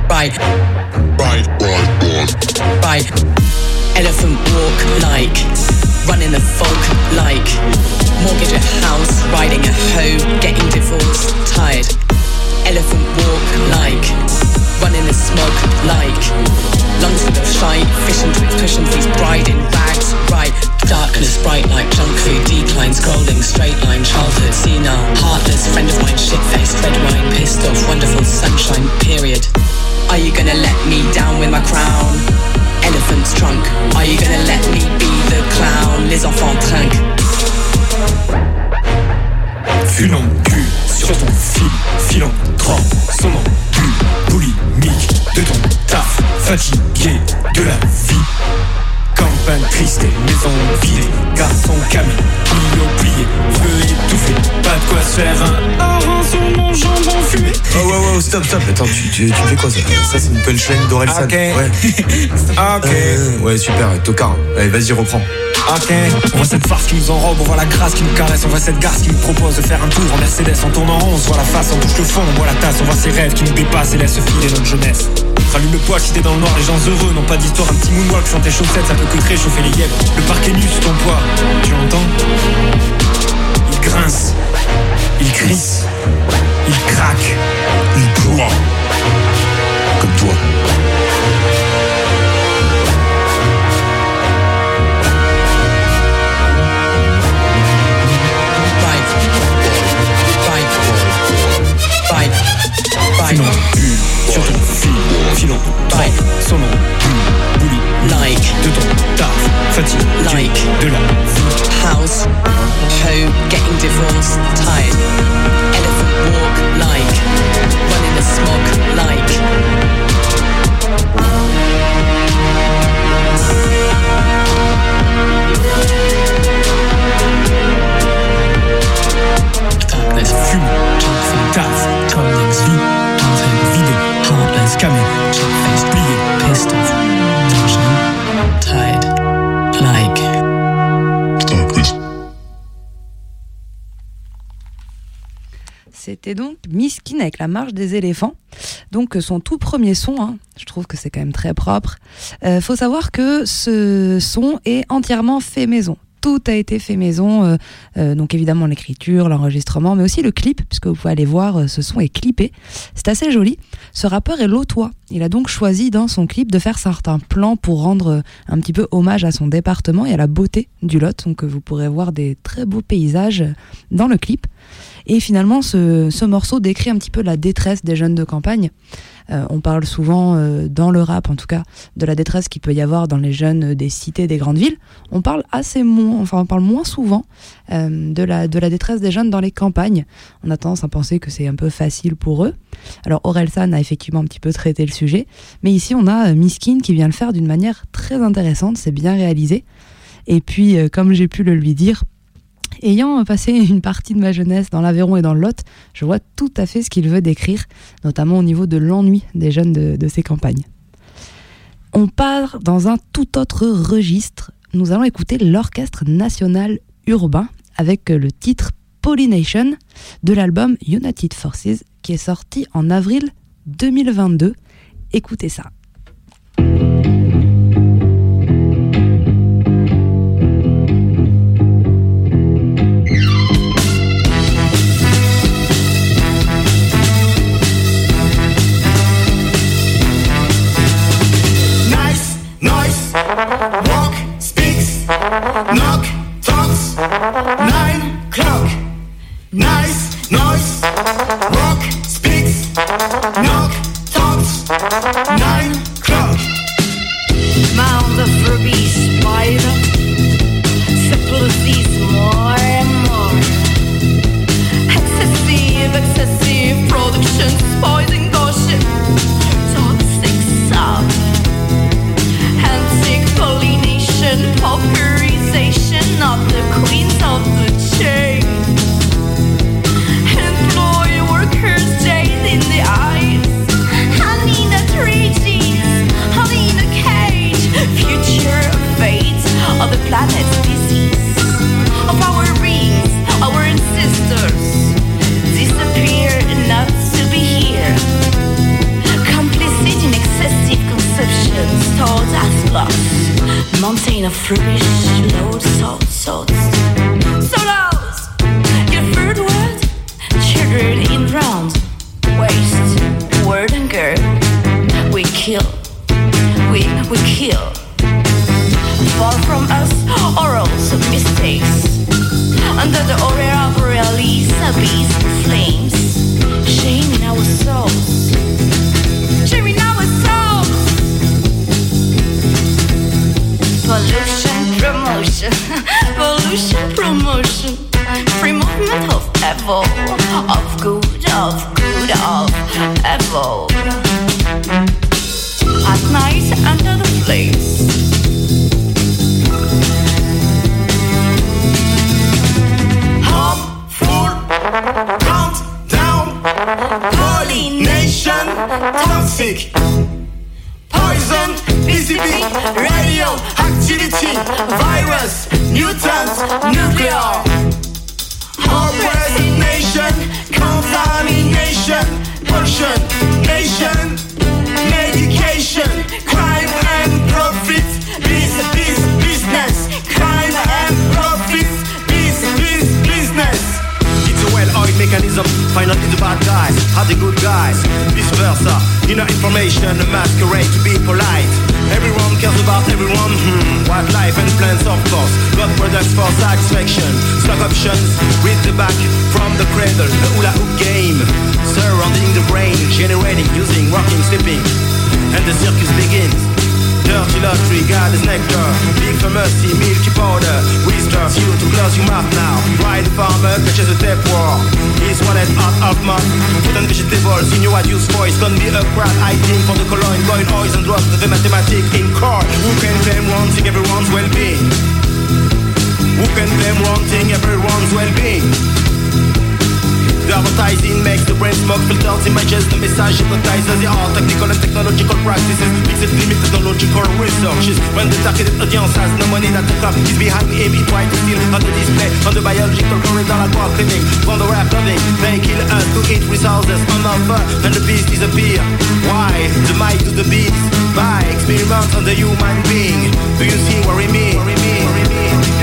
Right. Right, right, right. Elephant walk like. Running the fog like. Mortgage a house, riding a hoe, getting divorced, tired. Elephant walk like. Smog like. Lungs full of shite, fishing with cushions, these bride in rags, right. Darkness bright like junk food, decline, scrolling, straight line, childhood, senile, heartless, friend of mine, shit faced, red wine, pissed off, wonderful sunshine, period. Are you gonna let me down with my crown? Elephant's trunk. Are you gonna let me be the clown? Les enfants. Fulant cul sur ton fil, philanthrope, somnambule, boulimique de ton taf, fatigué de la vie. Campagne triste et maison vidée, garçon camé, plié, feu étouffé, pas de quoi se faire un sur mon jambon fumé. Oh ouais ouais stop stop. Attends tu, tu, tu fais quoi ça Ça c'est une punchline d'Orelsan. Ok. Ouais. [laughs] Ok. Euh, Ouais super tocard Allez vas-y reprends. Ok, on voit cette farce qui nous enrobe, on voit la grâce qui nous caresse, on voit cette garce qui nous propose de faire un tour en Mercedes, on tourne en rond, on se voit la face, on touche le fond, on voit la tasse, on voit ses rêves qui nous dépassent et laissent filer notre jeunesse. Rallume le poids si t'es dans le noir, les gens heureux n'ont pas d'histoire, un petit moonwalk sur tes chaussettes, ça peut que réchauffer les yeux. Le parquet nu sous ton poids, tu l'entends Il grince, il crisse, il craque, il ploie, comme toi. Right. Right. Filant bulle sur ton fil, filant Right. son nom, bouli, Like. de ton taf, fatigue Like. de la. House. Hoe. Getting divorced. Tired. Elephant walk. Like. Running the smog. Like. Darkness fume, face, pissed off. Like. C'était donc Miskin avec la marche des éléphants. Donc euh, son tout premier son, hein, je trouve que c'est quand même très propre. Euh, faut savoir que ce son est entièrement fait maison. Tout a été fait maison, euh, euh, donc évidemment l'écriture, l'enregistrement, mais aussi le clip, puisque vous pouvez aller voir, euh, ce son est clippé. C'est assez joli. Ce rappeur est lotois. Il a donc choisi dans son clip de faire certains plans pour rendre un petit peu hommage à son département et à la beauté du Lot. Donc vous pourrez voir des très beaux paysages dans le clip. Et finalement, ce morceau décrit un petit peu la détresse des jeunes de campagne. Euh, on parle souvent, euh, dans le rap en tout cas, de la détresse qu'il peut y avoir dans les jeunes des cités, des grandes villes. On parle assez moins, enfin on parle moins souvent euh, de, la, de la détresse des jeunes dans les campagnes. On a tendance à penser que c'est un peu facile pour eux. Alors Orelsan a effectivement un petit peu traité le sujet, mais ici on a euh, Miskin qui vient le faire d'une manière très intéressante, c'est bien réalisé. Et puis, euh, comme j'ai pu le lui dire, Ayant passé [laughs] une partie de ma jeunesse dans l'Aveyron et dans le Lot, je vois tout à fait ce qu'il veut décrire, notamment au niveau de l'ennui des jeunes de, ces campagnes. On part dans un tout autre registre. Nous allons écouter l'Orchestre national urbain avec le titre Pollination de l'album United Forces qui est sorti en avril 2022. Écoutez ça. Are the good guys. Vice versa. Inner information a masquerade to be polite. Everyone cares about everyone. Hmm. Wildlife and plants, of course. Got products for satisfaction. Stock options. Read the back from the cradle. The hula hoop game. Surrounding the brain. Generating, using, rocking, sleeping. And the circus begins. Dirty lottery, God is nectar. Big for mercy, milky powder. Whispers you to close your mouth now. Ride the farmer, catches a tapeworm. One head out of mouth. Food and vegetables in your use voice. Gonna be a crowd hiding for the colloid, going oils and drugs. The mathematic in core. Who can claim one thing everyone's well-being? Who can claim one thing everyone's well-being? Advertising makes the brain smoke filters images The message hypnotizes. The art Technical and technological practices. Fixed limit technological researches When the targeted audience has no money that the cop is behind him He tries to steal. On the display On the biological corridor like war cleaning From the rap clothing They kill us to eat resources. On offer And the beast disappear Why? The might to the beast. By experiment on the human being. Do you see what I mean? What I mean? What I mean?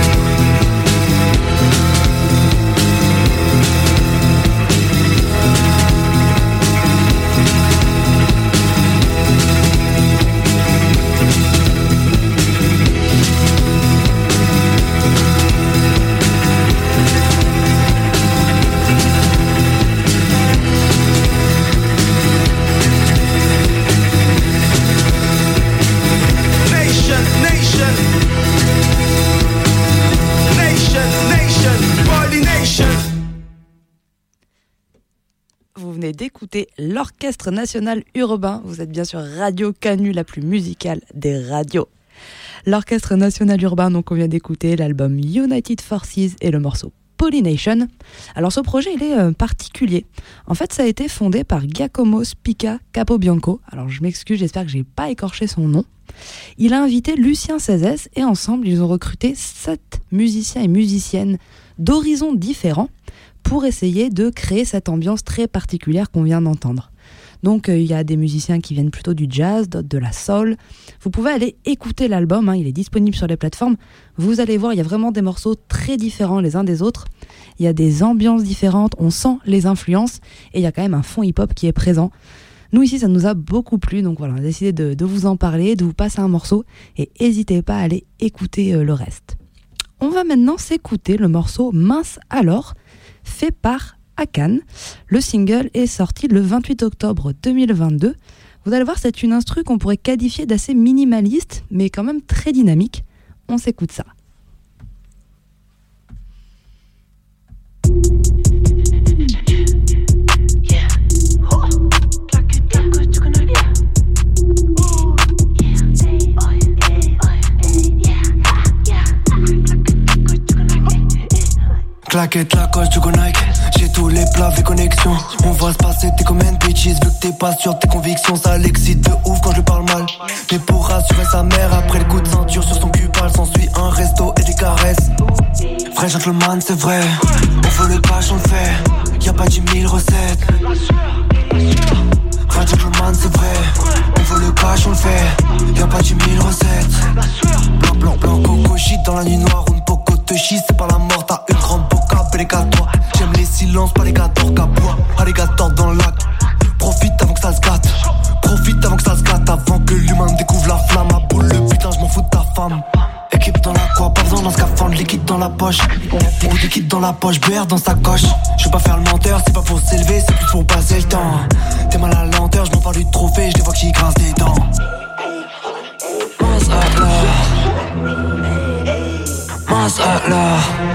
Vous venez d'écouter l'Orchestre National Urbain. Vous êtes bien sur Radio Canu, la plus musicale des radios. L'Orchestre National Urbain, donc on vient d'écouter l'album United Forces et le morceau Pollination. Alors ce projet, il est euh, particulier. En fait, ça a été fondé par Giacomo Spica Capobianco. Alors je m'excuse, j'espère que j'ai pas écorché son nom. Il a invité Lucien Cézès et ensemble, ils ont recruté sept musiciens et musiciennes d'horizons différents pour essayer de créer cette ambiance très particulière qu'on vient d'entendre. Donc euh, il y a des musiciens qui viennent plutôt du jazz, d'autres de la soul. Vous pouvez aller écouter l'album, hein, il est disponible sur les plateformes. Vous allez voir, il y a vraiment des morceaux très différents les uns des autres. Il y a des ambiances différentes, on sent les influences et il y a quand même un fond hip-hop qui est présent. Nous ici, ça nous a beaucoup plu, donc voilà, on a décidé de, de vous en parler, de vous passer un morceau et n'hésitez pas à aller écouter euh, le reste. On va maintenant s'écouter le morceau Mince alors, fait par Akan. Le single est sorti le 28 octobre 2022. Vous allez voir, c'est une instru qu'on pourrait qualifier d'assez minimaliste, mais quand même très dynamique. On s'écoute ça. Claquette, la coche, tu connais J'ai tous les plats, et connexions On va se passer, t'es comme une bitches Vu que t'es pas sûr tes convictions. Ça l'excite de ouf quand je parle mal. Mais pour rassurer sa mère Après le coup de ceinture sur son cul s'en s'ensuit un resto et des caresses. Vrai gentleman, c'est vrai. On veut le cash, on le fait. Y'a pas dix mille recettes. Vrai gentleman, c'est vrai. On veut le cash, on le fait. Y'a pas dix mille recettes. Blanc, blanc, blanc, coco, shit dans la nuit noire pas les gars d'orca bois Alligator dans lac Profite avant que ça se gâte Profite avant que ça se gâte Avant que l'humain découvre la flamme À boule le putain, je m'en fous de ta femme Équipe dans la quoi, pas besoin d'un scaphandre, liquide dans la poche. De liquide dans la poche, BR dans sa coche. Je veux pas faire le menteur, c'est pas pour s'élever, c'est plus pour passer le temps. T'es mal à lenteur, je m'en parle du trophée, je les vois qui grincent des dents. Mince alors Je rêve de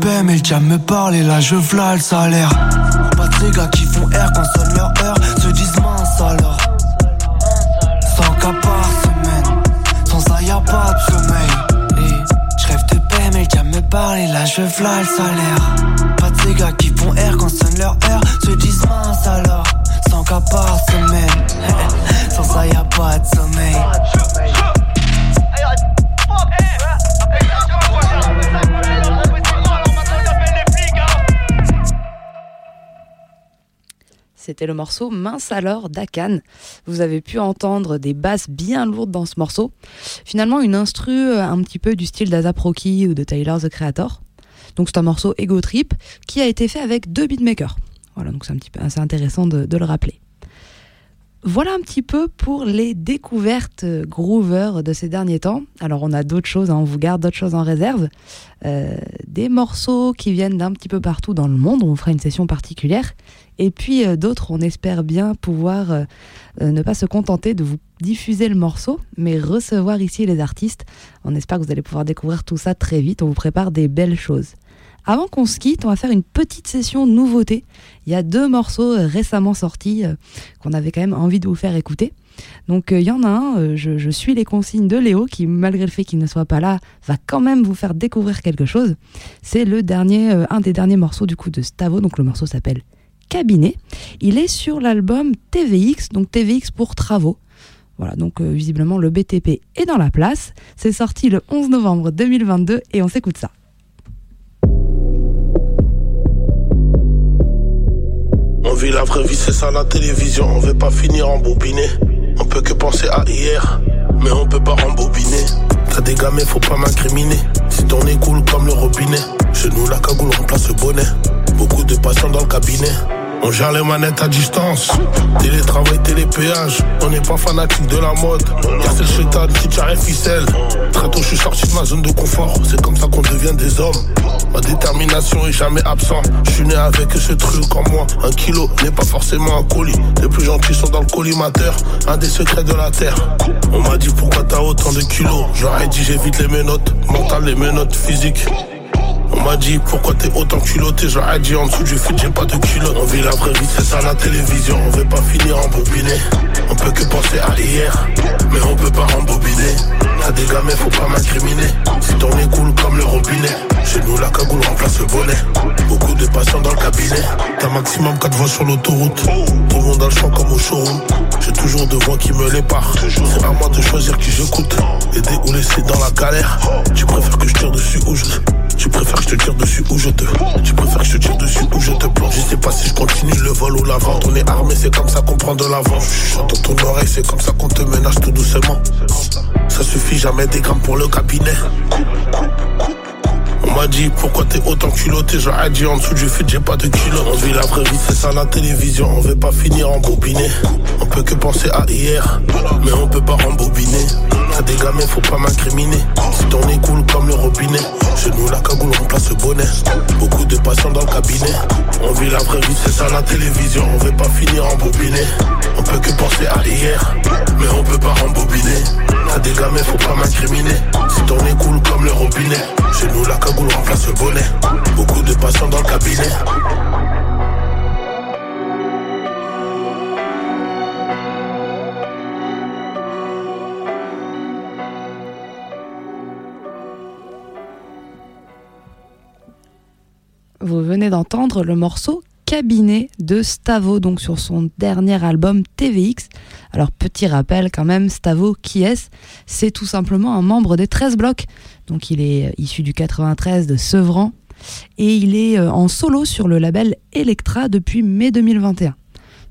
paix mais le diable me parle et là je v'là le salaire Pas de ces gars qui font R quand sonne leur heure Se disent mince alors. Sans cas par semaine Sans ça y a pas de sommeil. Et je rêve de paix mais le diable me parle et là je v'là le salaire Pas de ces gars qui font R quand sonne leur heure Se disent mince alors C'était le morceau Mince alors d'Akan. Vous avez pu entendre des basses bien lourdes dans ce morceau. Finalement, une instru euh, un petit peu du style d'Azap Rocky ou de Tyler the Creator. Donc c'est un morceau Ego Trip qui a été fait avec deux beatmakers. Voilà, donc c'est un petit peu assez intéressant de, le rappeler. Voilà un petit peu pour les découvertes groover de ces derniers temps. Alors on a d'autres choses, hein, on vous garde d'autres choses en réserve. Euh, des morceaux qui viennent d'un petit peu partout dans le monde, on fera une session particulière. Et puis euh, d'autres, on espère bien pouvoir euh, euh, ne pas se contenter de vous diffuser le morceau, mais recevoir ici les artistes. On espère que vous allez pouvoir découvrir tout ça très vite, on vous prépare des belles choses. Avant qu'on se quitte, on va faire une petite session nouveauté. Il y a deux morceaux récemment sortis qu'on avait quand même envie de vous faire écouter. Donc il y en a un, je, je suis les consignes de Léo qui, malgré le fait qu'il ne soit pas là, va quand même vous faire découvrir quelque chose. C'est le dernier, un des derniers morceaux du coup de Stavo. Donc le morceau s'appelle Cabinet. Il est sur l'album TVX, donc TVX pour travaux. Voilà, donc euh, visiblement le BTP est dans la place. C'est sorti le 11 novembre 2022 et on s'écoute ça. On vit la vraie vie, c'est ça la télévision. On veut pas finir en bobiné. On peut que penser à hier, mais on peut pas rembobiner. T'as des gamins, faut pas m'incriminer. Si ton coule comme le robinet, chez nous la cagoule remplace le bonnet. Beaucoup de patients dans le cabinet. On gère les manettes à distance. Télétravail, télépéage. On n'est pas fanatique de la mode. Casser le chétan, qui tire les ficelles. Très tôt, je suis sorti de ma zone de confort. C'est comme ça qu'on devient des hommes. Ma détermination est jamais absente. Je suis né avec ce truc en moi. Un kilo n'est pas forcément un colis. Les plus gentils sont dans le collimateur. Un des secrets de la terre. On m'a dit pourquoi t'as autant de kilos? J'aurais dit j'évite les menottes. Mentales, les menottes physiques. On m'a dit pourquoi t'es autant culotté, j'aurais dit en dessous du foot j'ai pas de culotte. On vit la vraie vie, c'est ça la télévision, on veut pas finir en bobiné. On peut que penser à hier, mais on peut pas rembobiner. T'as des gamins, faut pas m'incriminer. Si ton coule comme le robinet, chez nous la cagoule remplace le bonnet. Beaucoup de patients dans le cabinet, t'as maximum 4 voix sur l'autoroute. Tout le monde a le champ comme au showroom. J'ai toujours deux voix qui me l'éparent. C'est à moi de choisir qui j'écoute. Aider ou laisser dans la galère. Tu préfères que je tire dessus ou je Tu préfères que je te tire dessus ou je te. Tu préfères que je te tire dessus ou je te plonge. Je sais pas si je continue le vol ou la vente. On est armé, c'est comme ça qu'on prend de l'avant. J'entends ton oreille, c'est comme ça qu'on te ménage tout doucement. Ça suffit jamais des grammes pour le cabinet. On dit pourquoi t'es autant culotté? J'aurais dit en dessous du fit j'ai pas de kilo On vit la vraie vie c'est ça la télévision. On veut pas finir en bobiné On peut que penser à hier Mais on peut pas rembobiner. T'as des gamins faut pas m'incriminer. Si ton est cool comme le robinet Chez nous la cagoule remplace le bonnet. Beaucoup de patients dans le cabinet. On vit la vraie vie c'est ça la télévision. On veut pas finir en bobiné On peut que penser à hier Mais on peut pas rembobiner. T'as des gamins faut pas m'incriminer. Si ton est cool comme le robinet Chez nous la cagoule remplace le bonnet. Beaucoup de patients dans le cabinet. Vous venez d'entendre le morceau Cabinet de Stavo, donc sur son dernier album TVX. Alors petit rappel quand même, Stavo, qui est-ce? C'est tout simplement un membre des 13 blocs. Donc il est issu du 93 de Sevran et il est euh, en solo sur le label Electra depuis mai 2021.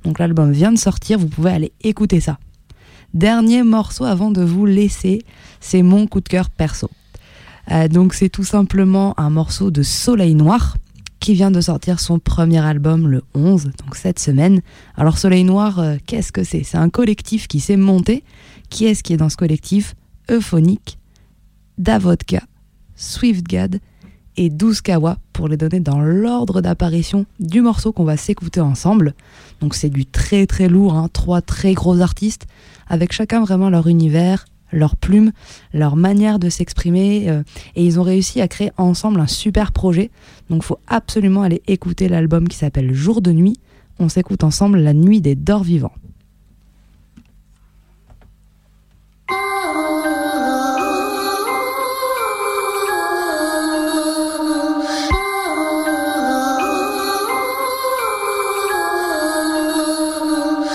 Donc l'album vient de sortir, vous pouvez aller écouter ça. Dernier morceau avant de vous laisser, c'est mon coup de cœur perso. Euh, donc c'est tout simplement un morceau de Soleil Noir qui vient de sortir son premier album le 11, donc cette semaine. Alors Soleil Noir, euh, qu'est-ce que c'est? C'est un collectif qui s'est monté. Qui est-ce qui est dans ce collectif? Euphonique, Davodka, Swiftgad et 12 Kawa pour les donner dans l'ordre d'apparition du morceau qu'on va s'écouter ensemble. Donc c'est du très très lourd, hein, trois très gros artistes avec chacun vraiment leur univers, leur plume, leur manière de s'exprimer euh, et ils ont réussi à créer ensemble un super projet. Donc faut absolument aller écouter l'album qui s'appelle Jour de nuit. On s'écoute ensemble La nuit des dorts vivants.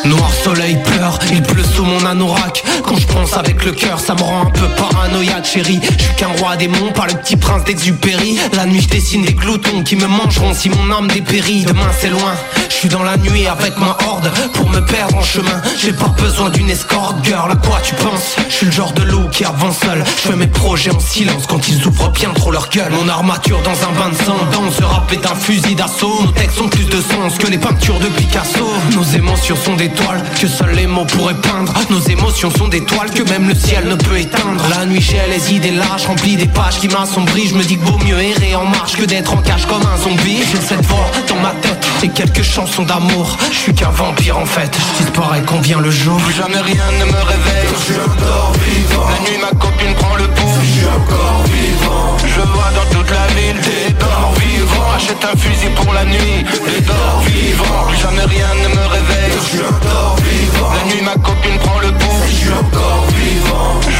Noir soleil pleure, il mon anorak. Quand je pense avec le cœur, ça me rend un peu paranoïaque chérie. Je suis qu'un roi démon, pas le petit prince d'Exupéry La nuit je dessine des gloutons qui me mangeront si mon âme dépérit. Demain c'est loin, je suis dans la nuit avec ma horde Pour me perdre en chemin, j'ai pas besoin d'une escorte Girl, à quoi tu penses? Je suis le genre de loup qui avance seul. Je fais mes projets en silence quand ils ouvrent bien trop leur gueule. Mon armature dans un bain de sang Dans ce rap est un fusil d'assaut. Nos textes ont plus de sens que les peintures de Picasso. Nos émotions sont des toiles que seuls les mots pourraient peindre Nos émotions sont des toiles que même le ciel ne peut éteindre. La nuit j'ai les idées lâches remplies des pages qui m'assombrissent. Je me dis que vaut mieux errer en marche que d'être en cage comme un zombie. J'ai cette voix dans ma tête et quelques chansons d'amour. Je suis qu'un vampire en fait, je disparais quand vient le jour. Plus jamais rien ne me réveille. Je suis encore vivant. La nuit ma copine prend le pouls. Je suis encore vivant. Je vois dans toute la ville des vivants Achète un fusil pour la nuit. Des dorts vivants Plus jamais rien ne me réveille. Je encore vivant. La nuit ma copine prend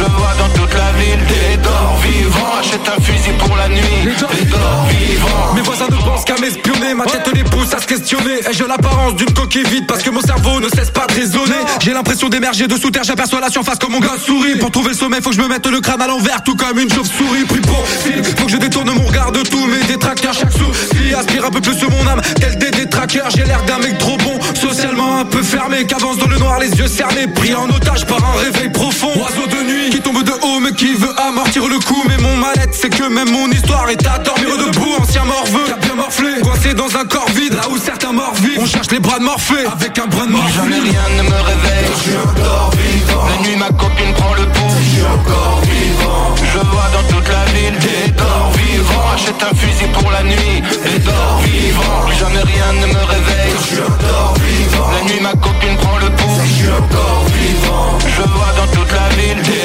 vivant Je vois dans toute la ville. Des dorts vivants Achète un fusil pour la nuit. Des dorts vivants. Mes voisins ne pensent qu'à m'espionner, ma tête les pousse à se questionner. Ai-je l'apparence d'une coquille vide parce que mon cerveau ne cesse pas de raisonner J'ai l'impression d'émerger de sous terre, j'aperçois la surface comme mon gars sourit. Pour trouver le sommet, faut que je me mette le crâne à l'envers, tout comme une chauve-souris. Pris pour fil, faut que je détourne mon regard de tous mes détracteurs. Chaque souci aspire un peu plus sur mon âme, tel des détraqueurs. J'ai l'air d'un mec trop bon, socialement un peu fermé, qu'avance dans le noir, les yeux cernés, pris en otage par un réveil profond. Oiseau de nuit qui tombe de haut, mais qui veut amortir le coup. Mais mon mal-être, c'est que même mon histoire est à dormir debout. Ancien morveux, qui a bien morflé, coincé dans un corps vide, là où certains morts vivent. On cherche les bras de Morphée. Avec un brin de morphée. Jamais rien ne me réveille. Je suis encore vivant. La nuit ma copine prend le pouls. Je suis encore vivant. Je vois dans toute la ville des dorts vivants. Achète un fusil pour la nuit. Des dorts vivants. Plus jamais rien ne me réveille. Je suis encore vivant. La nuit ma copine prend le pouls. Je suis encore vivant. Je vois dans toute la ville des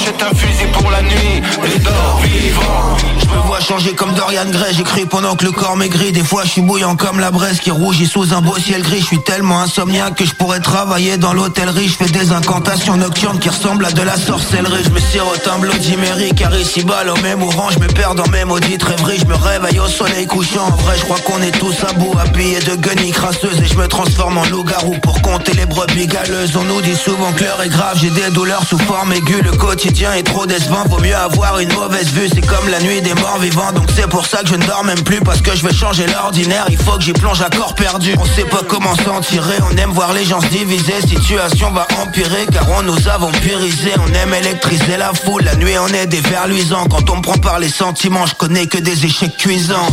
vivants Achète un fusil pour la nuit. Des dorts vivants Vois changer comme Dorian Gray. J'écris pendant que le corps maigrit. Des fois je suis bouillant comme la braise qui rougit sous un beau ciel gris. Je suis tellement insomniaque que je pourrais travailler dans l'hôtellerie. Je fais des incantations nocturnes qui ressemblent à de la sorcellerie. Je me sirote un Mary car ici bas au même orange. Je me perds dans mes maudites rêveries. Je me réveille au soleil couchant. En vrai je crois qu'on est tous à bout Habillés de guenilles crasseuses. Et je me transforme en loup-garou Pour compter les brebis galeuses. On nous dit souvent que l'heure est grave. J'ai des douleurs sous forme aiguë. Le quotidien est trop décevant. Vaut mieux avoir une mauvaise vue. C'est comme la nuit des morts Donc c'est pour ça que je ne dors même plus Parce que je vais changer l'ordinaire Il faut que j'y plonge à corps perdu. On sait pas comment s'en tirer On aime voir les gens se diviser Situation va empirer Car on nous a vampirisés On aime électriser la foule La nuit on est des vers luisants Quand on me prend par les sentiments Je connais que des échecs cuisants.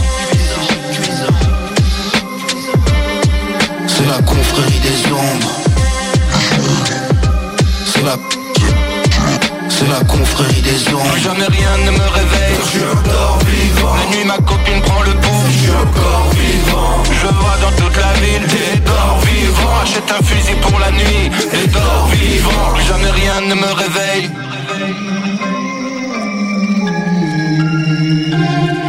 C'est la confrérie des ombres. C'est la c'est la confrérie des ombres Jamais rien ne me réveille. Je suis encore vivant. La nuit ma copine prend le pouls. Je suis encore vivant. Je vois dans toute la ville des morts vivants. Achète un fusil pour la nuit. Des morts vivants. Jamais rien ne me réveille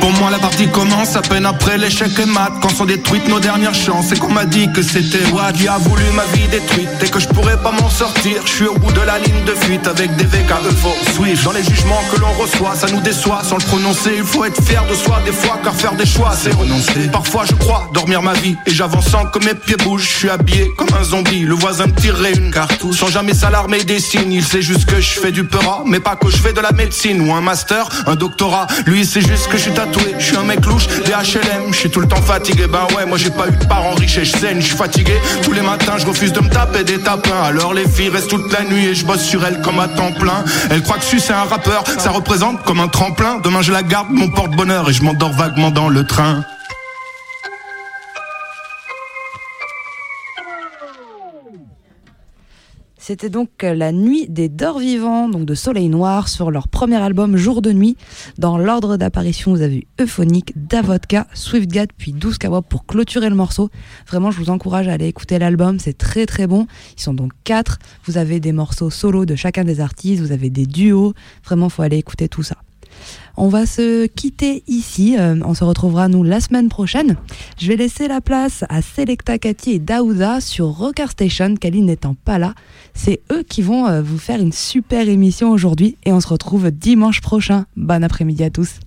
Pour moi la partie commence à peine après l'échec et mat. Quand sont détruites nos dernières chances Et qu'on m'a dit que c'était Watt Qui a voulu ma vie détruite Et que je pourrais pas m'en sortir. Je suis au bout de la ligne de fuite Avec des VKE faut suivre Dans les jugements que l'on reçoit? Ça nous déçoit sans le prononcer. Il faut être fier de soi des fois Car faire des choix c'est renoncer. Parfois je crois dormir ma vie Et j'avance sans que mes pieds bougent. Je suis habillé comme un zombie. Le voisin me tirerait une cartouche. Sans jamais s'alarmer des signes Il sait juste que je fais du peura Mais pas que je fais de la médecine Ou un master, un doctorat. Lui c'est juste que je suis Je suis un mec louche, des HLM Je suis tout le temps fatigué. Ben ouais moi j'ai pas eu de parents riches et je Je suis fatigué. Tous les matins Je refuse de me taper des tapins. Alors les filles restent toute la nuit Et je bosse sur elles comme à temps plein. Elle croit que je suis un rappeur. Ça représente comme un tremplin. Demain je la garde mon porte-bonheur Et je m'endors vaguement dans le train C'était donc la nuit des Dors Vivants, donc de Soleil Noir, sur leur premier album Jour de Nuit. Dans l'ordre d'apparition, vous avez eu Euphonique, Davodka, Swiftgat, puis 12 Kawab pour clôturer le morceau. Vraiment, je vous encourage à aller écouter l'album, c'est très très bon. Ils sont donc quatre. Vous avez des morceaux solo de chacun des artistes, vous avez des duos. Vraiment, faut aller écouter tout ça. On va se quitter ici. Euh, on se retrouvera nous la semaine prochaine. Je vais laisser la place à Selecta Cathy et Daouda sur Rocker Station. Kaline n'étant pas là, c'est eux qui vont euh, vous faire une super émission aujourd'hui et on se retrouve dimanche prochain. Bon après-midi à tous.